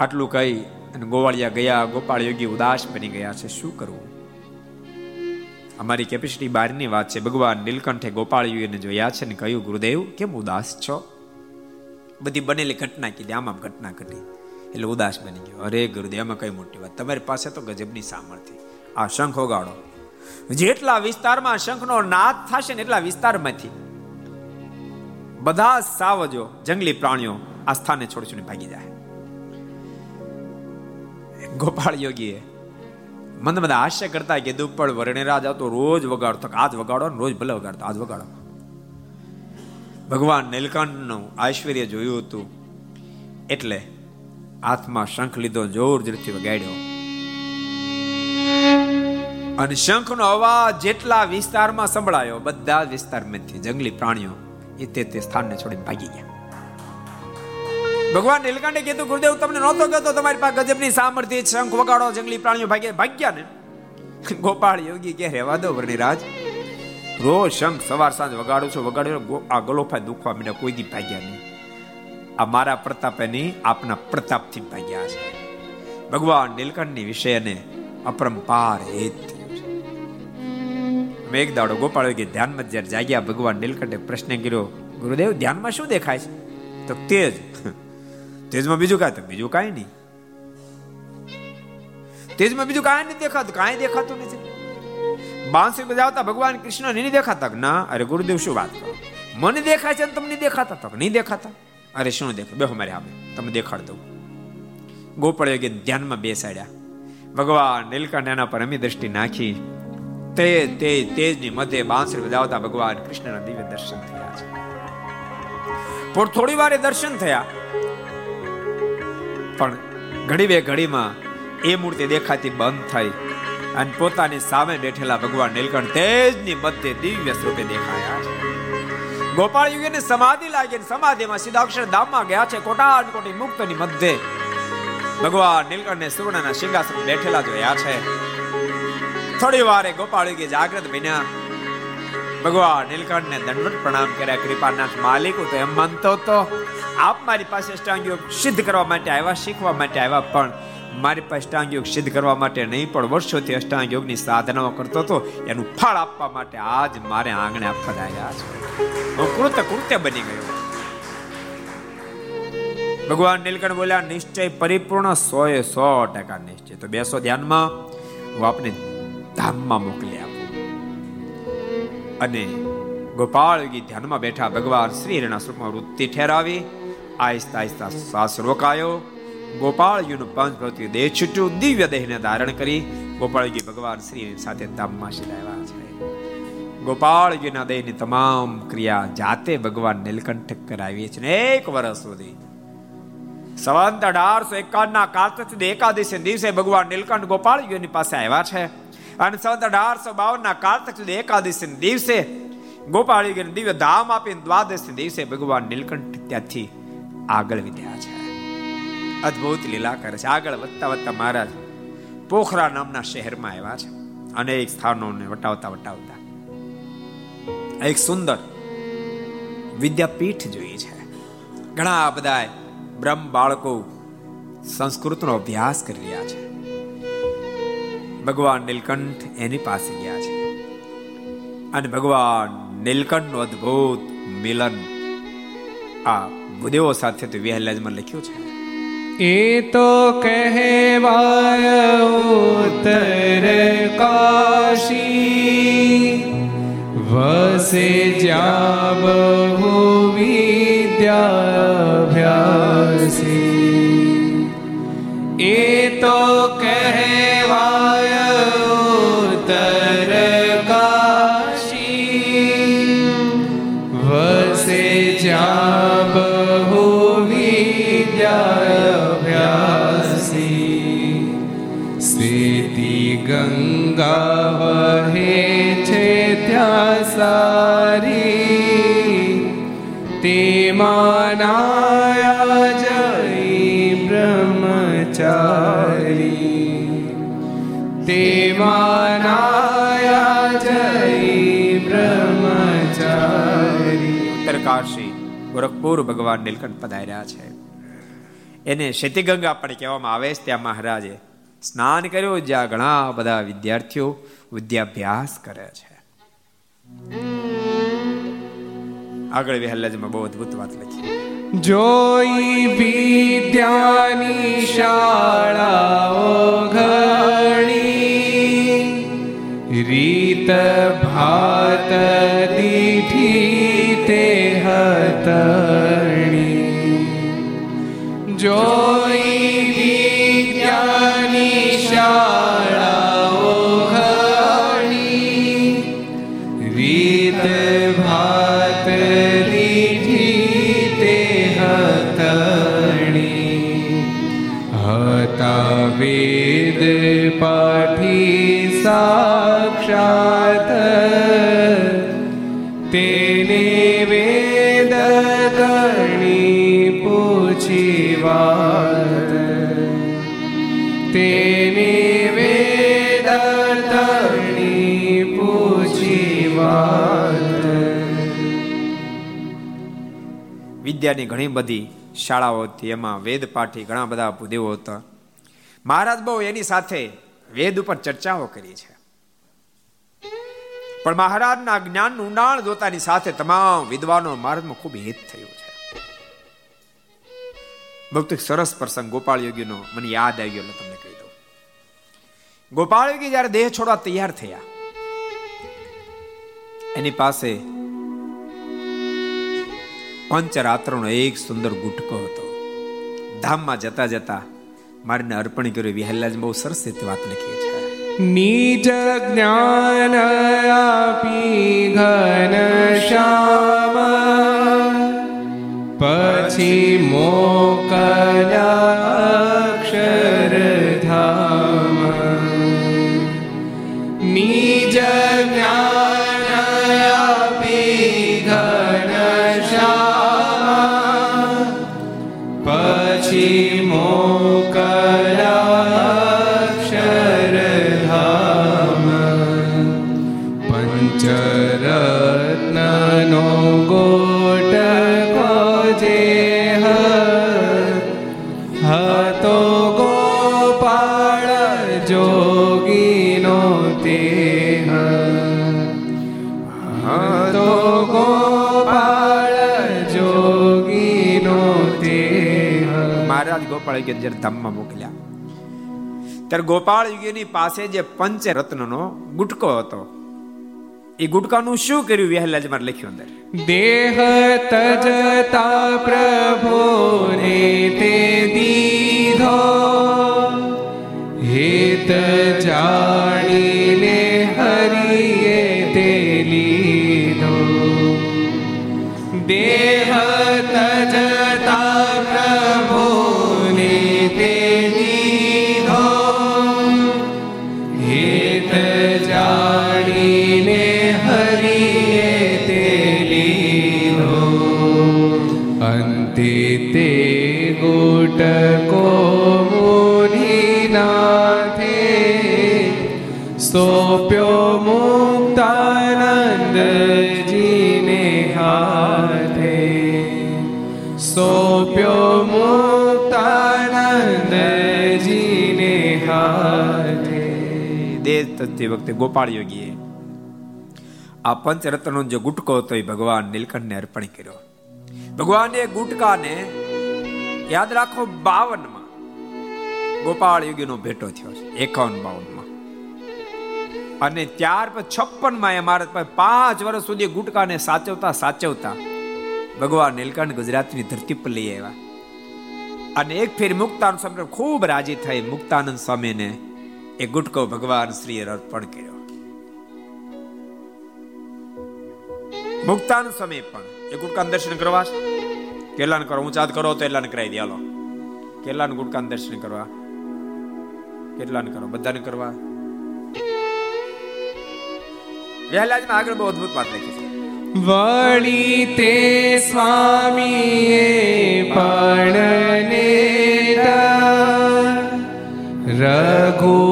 આટલું કહી અને ગોવાળિયા ગયા, ગોપાળ યોગી ઉદાસ બની ગયા છે. શું કરવું? અમારી કેપેસિટી બહારની વાત છે. ભગવાન નીલકંઠે ગોપાળીઓને જોયા છે ને કહ્યું, ગુરુદેવ, કેમ ઉદાસ છો? બધી બનેલી ઘટના કીધી, આમાં ઘટના ઘટી. એટલે ઉદાસ બની ગયો. અરે ગુરુદેવ, આમાં કઈ મોટી વાત. તમારી પાસે તો ગજબની સામર્થ્ય. આ શંખ વગાડો જેટલા વિસ્તારમાં શંખનો નાદ થશે ને એટલા વિસ્તારમાંથી બધા સાવજો, જંગલી પ્રાણીઓ આ સ્થાને છોડી છોડી ભાગી જાય. ગોપાળ યોગીએ મને બધા હાસ્ય કરતા કીધું પણ વર્ણિરાજ તો રોજ વગાડતો આજ વગાડો ને રોજ ભલે વગાડતો, આજ વગાડો. ભગવાન નીલકંઠનું ઐશ્વર્ય જોયું હતું, એટલે હાથમાં શંખ લીધો જોર જોરથી વગાડ્યો. અને શંખનો અવાજ જેટલા વિસ્તારમાં સંભળાયો, બધા વિસ્તારમાંથી જંગલી પ્રાણીઓ એ તે તે સ્થાનને છોડીને ભાગી ગયા. ભગવાન નીલકંઠે કીધું, ગુરુદેવ, તમને નહોતો કહેતો તમારી પાસે ગજબની સામર્થ્ય શંખ વગાડો, જંગલી પ્રાણીઓ ભાગ્યા ભાગ્યા ને ગોપાળ યોગી કે રેવા દો વર્ણિરાજ રોજ. શંખ સવાર સાંજ વગાડું છું, વગાડ્યો આ ગલોફા દુખવા મને કોઈ દી ભાગ્યા નહીં. આ મારા પ્રતાપે નહીં આપના પ્રતાપથી ભાગ્યા છે. ભગવાન નીલકંઠની વિષયને અપરંપાર હેત મેં એક દાડો ગોપાળ કે ધ્યાનમાં જ્યારે જાગ્યા, ભગવાન નીલકંઠે પ્રશ્ન કર્યો, ગુરુદેવ, ધ્યાનમાં શું દેખાય છે? તો તેજ, તેજમાં બીજું કાંઈ બીજું કાંઈ નહીં. તેજમાં બીજું કાંઈ નથી દેખાતું, કાંઈ દેખાતું નથી. બાંસુરી બજાવતા ભગવાન કૃષ્ણ નહીં દેખાતા ના? અરે ગુરુદેવ, શું વાત કરો? મને દેખાય છે તમને દેખાતા તક નહીં દેખાતા? અરે શું દેખાય બેહો મારે આવે તમને દેખાડ દઉં. ગોપાળ ધ્યાનમાં બેસાડ્યા. ભગવાન નીલકંઠ એના પર અમી દ્રષ્ટિ નાખી. તે તે તેજની મધ્ય બાંસરી બજાવતા ભગવાન કૃષ્ણના દિવ્ય દર્શન થયા છે. પણ થોડી વારે દર્શન થયા. પણ ઘડી બે ઘડીમાં એ મૂર્તિ દેખાતી બંધ થઈ અને પોતાની સામે બેઠેલા ભગવાન નીલકંઠ તેજની મધ્ય દિવ્ય સ્વરૂપે દેખાયા છે. ગોપાળ યુગને સમાધિ લાગી સમાધિમાં સીધા અક્ષર ધામમાં ગયા છે. કોટાન કોટી મુક્તની મધ્ય ભગવાન નીલકંઠને સુવર્ણના સિંહાસન બેઠેલા જોયા છે. થોડી વારે ગોપાળ કે જાગ્રત બન્યા ભગવાન નીલકંઠને દંડવત પ્રણામ કર્યા. કૃપાનાથ માલિકો તો એમ માનતો હતો. આપ મારી પાસે અષ્ટાંગ યોગ સિદ્ધ કરવા માટે આવ્યા, શીખવા માટે આવ્યા, પણ મારી પાસે અષ્ટાંગ યોગ સિદ્ધ કરવા માટે નહીં, પણ વર્ષોથી અષ્ટાંગ યોગની સાધનાઓ કરતો હતો. એનું ફળ આપવા માટે આજ મારે આંગણે આપવા આવ્યા છે. હું કૃત્ય કૃત્ય બની ગયો. ભગવાન નીલકંઠ બોલ્યા, નિશ્ચય પરિપૂર્ણ સો એ સો ટકા નિશ્ચય. તો બેસો ધ્યાનમાં, હું આપને ધામમાં મોકલી આપો. અને ગોપાળજી ધ્યાનમાં બેઠા ભગવાન શ્રી હરિના સ્વરૂપમાં વૃત્તિ ઠેરાવી, આહિસ્તા આહિસ્તા શ્વાસ રોકાયો. ગોપાળજીનું પંચ પ્રવૃત્તિ દેહ છૂટ્યું, દિવ્ય દેહને ધારણ કરી ગોપાળજી ભગવાન શ્રી સાથે ધામમાં સિધાવ્યા છે. ગોપાળજીના દેહની તમામ ક્રિયા જાતે ભગવાન નીલકંઠ કરાવી છે એક વર્ષ સુધી. સવંત અઢારસો એકાવન ના કાર્તિક એકાદશી દિવસે ભગવાન નીલકંઠ ગોપાળજીની પાસે આવ્યા છે. અને સંવત અઢારસો બાવન ના સુધી એકાદશી દિવસે ગોપાળજી દિવ્ય ધામ આપીને દ્વાદશી દિવસે ભગવાન નીલકંઠ ત્યાંથી આગળ વિધ્યા છે. અદ્ભુત લીલા કરે છે. આગળ વધતા વધતા મહારાજ પોખરા નામના શહેરમાં આવ્યા છે. અનેક સ્થાનોને વટાવતા વટાવતા એક સુંદર વિદ્યાપીઠ જોઈ છે. ઘણા બધા બ્રહ્મ બાળકો સંસ્કૃતનો અભ્યાસ કરી રહ્યા છે. ભગવાન નીલકંઠ એની પાસે ગયા છે. અને ભગવાન નીલકંઠનું અદ્ભુત મિલન આ ભૂદેવો સાથે તો વિહલાજમાં લખ્યું છે. એ તો કહેવાય ઉતર કાશી, વસે જ્યાં બહુ વિદ્યાભ્યાસી ગોરખપુર ભગવાન નીલકંઠ પધાર્યા છે. એને શેતીગંગા પણ કહેવામાં આવે છે ત્યાં મહારાજે. સ્નાન કર્યું, જ્યાં ઘણા બધા વિદ્યાર્થીઓ વિદ્યાભ્યાસ કરે છે. આગળ વહેલાજમાં બહુ અદભુત વાત લખી. જોઈ વિદ્યાની શાળાઓ ઘણી. રીત ભાત દીઠી તે હતણી જોઈ વિદ્યાની ઘણી બધી શાળાઓ હતી. એમાં વેદ પાઠી ઘણા બધા ભૂદેવો હતા. મહારાજ બહુ એની સાથે વેદ ઉપર ચર્ચાઓ કરી છે. પણ મહારાજના જ્ઞાનનું ઊંડાણ જોતાની સાથે તમામ વિદ્વાનો માર્ગમાં ખૂબ હિત થયું છે. ભક્ત સરસ પ્રસંગ ગોપાળ યોગીનો મને યાદ આવ્યો એટલે તમને કહી દઉં. ગોપાળ યોગી જ્યારે દેહ છોડવા તૈયાર થયા, એની પાસે પંચરાત્રનો એક સુંદર ગુટકો હતો. ધામમાં જતા જતા મારીને અર્પણ કર્યું. વિહલ્લાજ બહુ સરસ રીતે વાત લખી છે. નીચ જ્ઞાન આપી ઘન શ્યામ. પછી મોકલ્યા યોગી જ્યારે ધામમાં મોકલ્યા. ત્યારે ગોપાળ યોગીની પાસે જે પંચ રત્નનો ગુટકો હતો, એ ગુટકાનું શું કર્યું વહેલાજ મારે લખ્યું અંદર? દેહ તજતા પ્રભુને તે દીધો, હેત જાણીને તજતી વખતે ગોપાળ યોગીએ આ પંચરત્નનો જે ગુટકો હતો એ ભગવાન નીલકંઠને અર્પણ કર્યો. ભગવાને ગુટકાને યાદ રાખો બાવનમાં ગોપાળ યોગીનો ભેટો થયો છે એકાવન બાવનમાં અને ત્યાર પછી છપ્પનમાં એ મહારાજ પાસે પાંચ વર્ષ સુધી ગુટકાને સાચવતા સાચવતા ભગવાન નીલકંઠ ગુજરાતની ધરતી પર લઈ આવ્યા. અને એક ફેર મુક્તાનંદ સ્વામી ખૂબ રાજી થઈ, મુક્તાનંદ સ્વામીને એ ગુટકો ભગવાન શ્રીએ અર્પણ કર્યો. મુક્તાન સમય પણ એ ગુટકાન દર્શન કરવા કેટલાને કરો ઊંચાત કરો તો એટલાને કરાવી દે કેટલાને ગુટકાન દર્શન કરવા. કેટલાને કરો, બધાને કરવા. વહેલાજમાં આગળ બહુ અદભુત વાત લખી છે. વળી તે સ્વામીએ પણ રઘુવીરજીને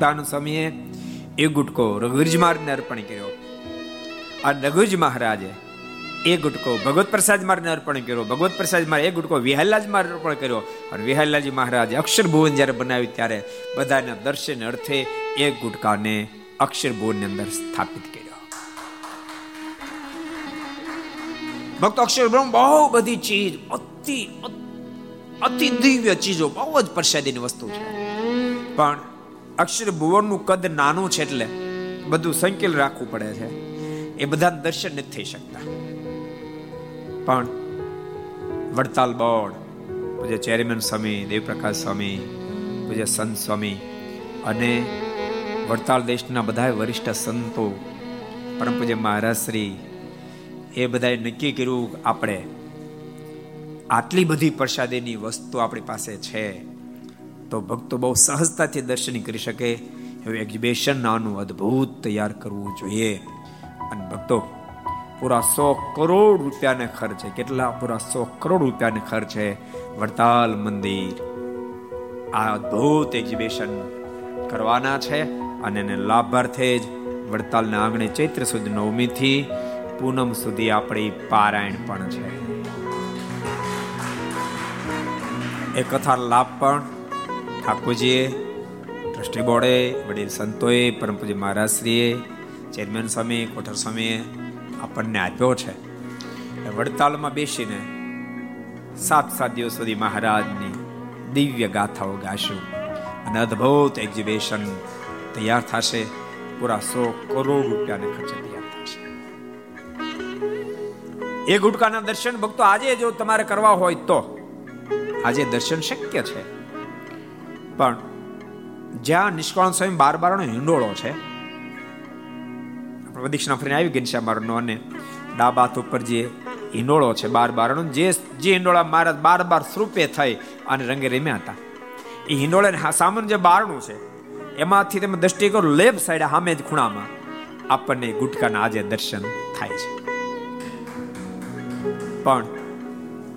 મુક્તાનું સમયે એ ગુટકો રઘુવીરજ મહારાજને અર્પણ કર્યો. આ રઘુજ મહારાજે એ ગુટકો ભગવત પ્રસાદ મારને અર્પણ કર્યો. ભગવત પ્રસાદ મારે એ ગુટકો વિહાલાજ મારે અર્પણ કર્યો. અને વિહાલાજી મહારાજે અક્ષર ભુવન જ્યારે બનાવ્યું ત્યારે બધાના દર્શન અર્થે એ ગુટકાને અક્ષર ભુવનની અંદર સ્થાપિત કર્યો. ભક્તો, અક્ષર બ્રહ્મ બહુ બધી ચીજ અતિ અતિ દિવ્ય ચીજો બહુ જ પ્રસાદીની વસ્તુ છે. પણ અક્ષર ભુવનનું કદ નાનું છે એટલે બધું સંકેલ રાખવું પડે છે. એ બધા દર્શન નથી થઈ શકતા. પણ વડતાલ બોર્ડ, પૂજ્ય ચેરમેન સ્વામી, દેવપ્રકાશ સ્વામી, પૂજ્ય સંત સ્વામી અને વડતાલ દેશના બધા વરિષ્ઠ સંતો, પરમ પૂજ્ય મહારાજ શ્રી, એ બધાએ નક્કી કર્યું આપણે આટલી બધી પ્રસાદીની વસ્તુ આપણી પાસે છે. તો ભક્તો બહુ સહજતાથી દર્શન કરી શકે. એવું એક્ઝિબિશન નાનું અદ્ભુત તૈયાર કરવું જોઈએ. અને ભક્તો, પૂરા સો કરોડ રૂપિયાને ખર્ચે કેટલા? પૂરા સો કરોડ રૂપિયાને ખર્ચે વડતાલ મંદિર. આ અદ્ભુત એક્ઝિબિશન કરવાના છે અને એને લાભાર્થે જ વડતાલના આંગણે ચૈત્ર સુદ નવમીથી પૂનમ સુધી આપણી પારાયણ પણ છે. એ કથા લાભ પણ ઠાકોરજીએ, ટ્રસ્ટી બોર્ડે, વડીલ સંતોએ પરમ પૂજ્ય મહારાજશ્રીએ, ચેરમેન સ્વામી, કોઠર સ્વામીએ આપણને આપ્યો છે. વડતાલમાં બેસીને સાત સાત દિવસ સુધી મહારાજની દિવ્ય ગાથાઓ ગાશું. અને અદ્ભુત એક્ઝિબિશન તૈયાર થશે. પૂરા સો કરોડ રૂપિયાને ખર્ચે તૈયાર એ ગુટકાના દર્શન ભક્તો આજે જો તમારે કરવા હોય તો. આજે દર્શન શક્ય છે. પણ જ્યાં નિષ્કાળ સ્વયં બાર બારનો હિંડોળો છે. પ્રદક્ષિણા ફરીને આવી મારનો અને ડાબા હાથ ઉપર જે હિંડોળો છે બાર બારનો જે જે હિંડોળા મહારાજ બાર બાર સ્વરૂપે થઈ અને રંગે રમ્યા હતા. એ હિંડોળે સામાન્ય જે બારણું છે, એમાંથી તમે દ્રષ્ટિ કરો લેફ્ટ સાઈડ સામે જ ખૂણામાં આપણને ગુટકાના આજે દર્શન થાય છે. પણ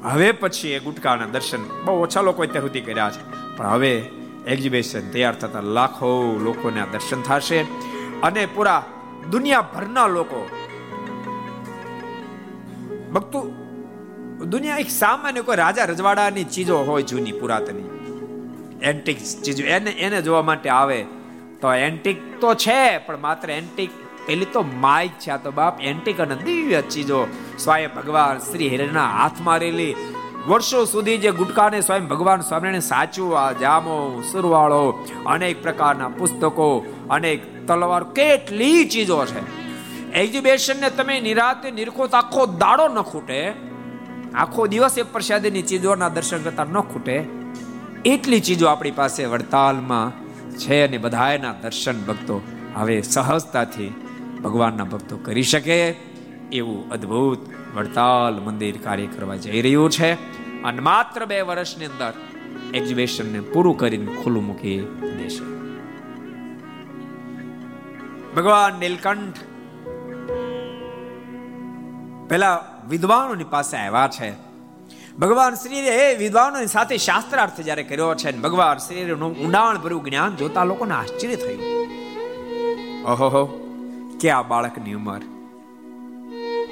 હવે પછી એ ગુટકાના દર્શન બહુ ઓછા લોકો અત્યાર સુધી કર્યા છે. પણ હવે એક્ઝિબિશન તૈયાર થતા લાખો લોકોને આ દર્શન થશે અને પૂરા દુનિયાભરના લોકો ભક્તો, દુનિયા એક સામાન્ય કોઈ રાજા રજવાડાની ચીજો હોય જૂની પુરાતની. એન્ટિક ચીજો, એને એને જોવા માટે આવે તો એન્ટિક તો છે, પણ માત્ર એન્ટિક પેલી તો માઇક છે આ તો બાપ એન્ટિક અને દિવ્ય ચીજો. સ્વાય ભગવાન શ્રી હિરણના હાથમાં રહેલી વર્ષો સુધી જે ગુટકાને સ્વયં ભગવાન સ્વામિનારાયણ સાચું આ જામો, સુરવાળો, અનેક પ્રકારના પુસ્તકો, અનેક તલવાર, કેટલી ચીજો છે. એક્ઝિબિશનને તમે નિરાતે નિરખો આખો દાડો ન ખૂટે. આખો દિવસ એ પ્રસાદીની ચીજોના દર્શન કરતા ન ખૂટે. એટલી ચીજો આપણી પાસે વડતાલમાં છે અને બધાના દર્શન ભક્તો હવે સહજતાથી ભગવાનના ભક્તો કરી શકે એવું અદ્ભુત વડતાલ મંદિર કાર્ય કરવા જઈ રહ્યું છે. અને માત્ર બે વર્ષની અંદર એક્ઝિબિશનને પૂરું કરીને ખુલ્લું મૂકી દેશે. ભગવાન નીલકંઠ પેલા વિદ્વાનોની પાસે આવ્યા છે. ભગવાન શ્રી એ વિદ્વાનોની સાથે શાસ્ત્રાર્થ જ્યારે કર્યો છે ભગવાન શ્રી ઊંડાણ ભર્યું જ્ઞાન જોતા લોકોને આશ્ચર્ય થયું. ઓહો કે આ બાળકની ઉંમર?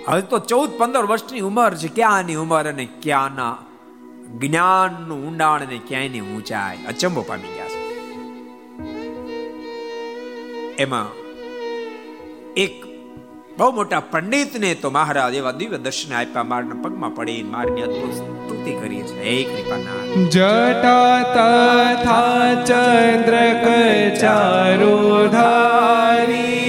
હવે તો ચૌદ પંદર વર્ષની ઉંમર છે, ક્યાંની ઉંમર અને ક્યાંના? જ્ઞાનનું ઊંડાણ અને ક્યાંયની ઊંચાઈ અચંબો પામી ગયા છે. એમાં એક બહુ મોટા પંડિતને તો મહારાજ એવા દિવ્ય દર્શન આપ્યા, મારના પગમાં પડી મારની અદ્ભુત સ્તુતિ કરી છે હે કૃપાના જટા તથા ચંદ્ર કચારો ધારી.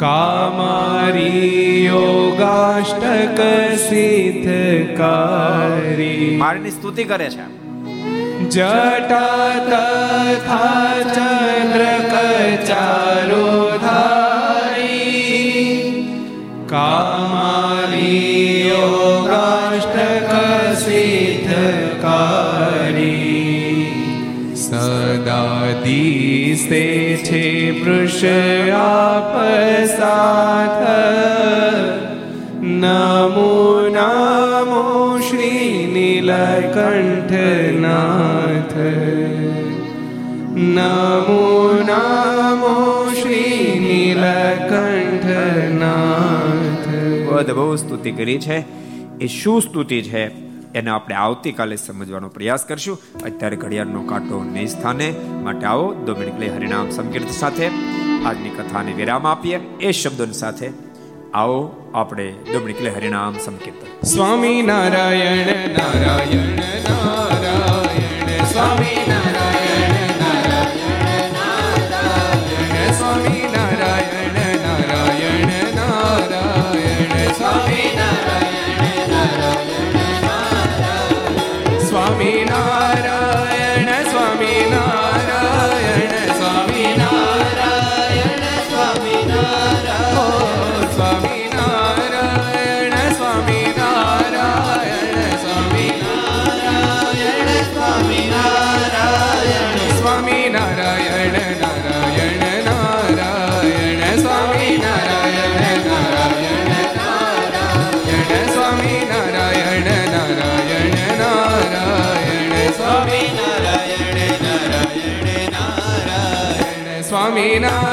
કામારી યોગાષ્ટક સિદ્ધકારી મારીની સ્તુતિ કરે છે. જટા તથા ચંદ્ર કચારો ધારી કામારી યોગાષ્ટક સિદ્ધકારી દિસે છે વૃષ સાથ નમો નામો શ્રી નીલકંઠનાથ નમો નામો શ્રી નીલકંઠનાથ બહુ સ્તુતિ કરી છે એ શું સ્તુતિ છે એને આપણે આવતીકાલે સમજવાનો પ્રયાસ કરશું અત્યારે ઘડિયાળનો કાંટો નહીં સ્થાને, માટે આવો દો મિનિટ લઈ હરિનામ સંકીર્ત સાથે આજની કથાને વિરામ આપીએ. એ શબ્દોની સાથે આવો આપણે દો મિનિટ હરિનામ સંકીર્તન. Swami Narayan Narayan Narayan, Swami Narayan Nina.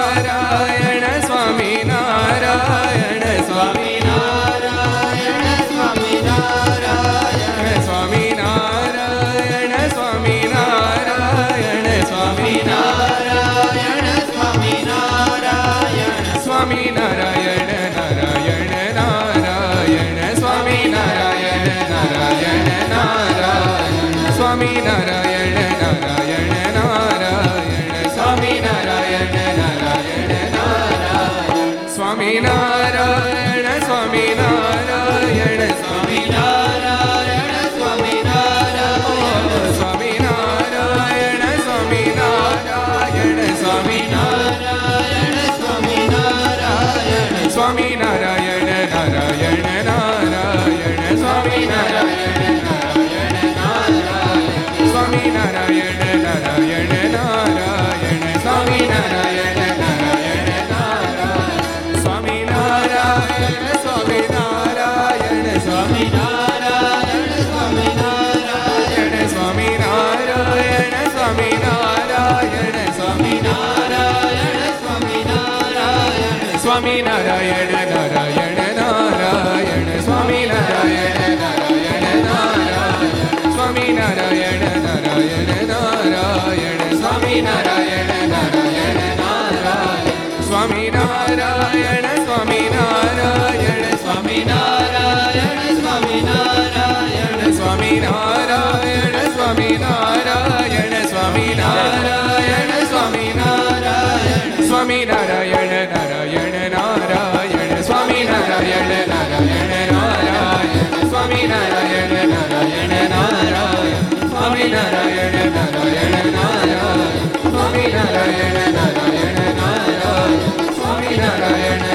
Swami Narayana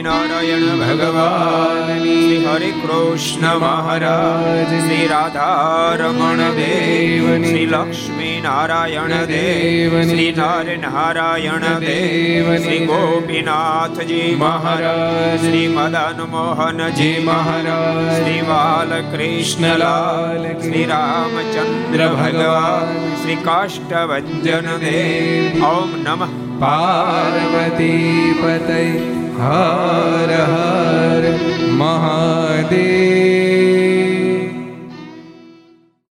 Swaminarayan ભગવાન શ્રી હરે કૃષ્ણ મહારાજ શ્રી રાધારમણ દેવ શ્રી લક્ષ્મી નારાયણ દેવ શ્રી નર નારાયણ દેવ શ્રી ગોપીનાથજી મહારાજ શ્રી મદન મોહનજી મહારાજ શ્રી બાલકૃષ્ણલાલ શ્રી રામચંદ્ર ભગવાન શ્રી કાષ્ટભન દેવ ઓમ નમઃ પાર્વતી પતય હર હર મહાદેવ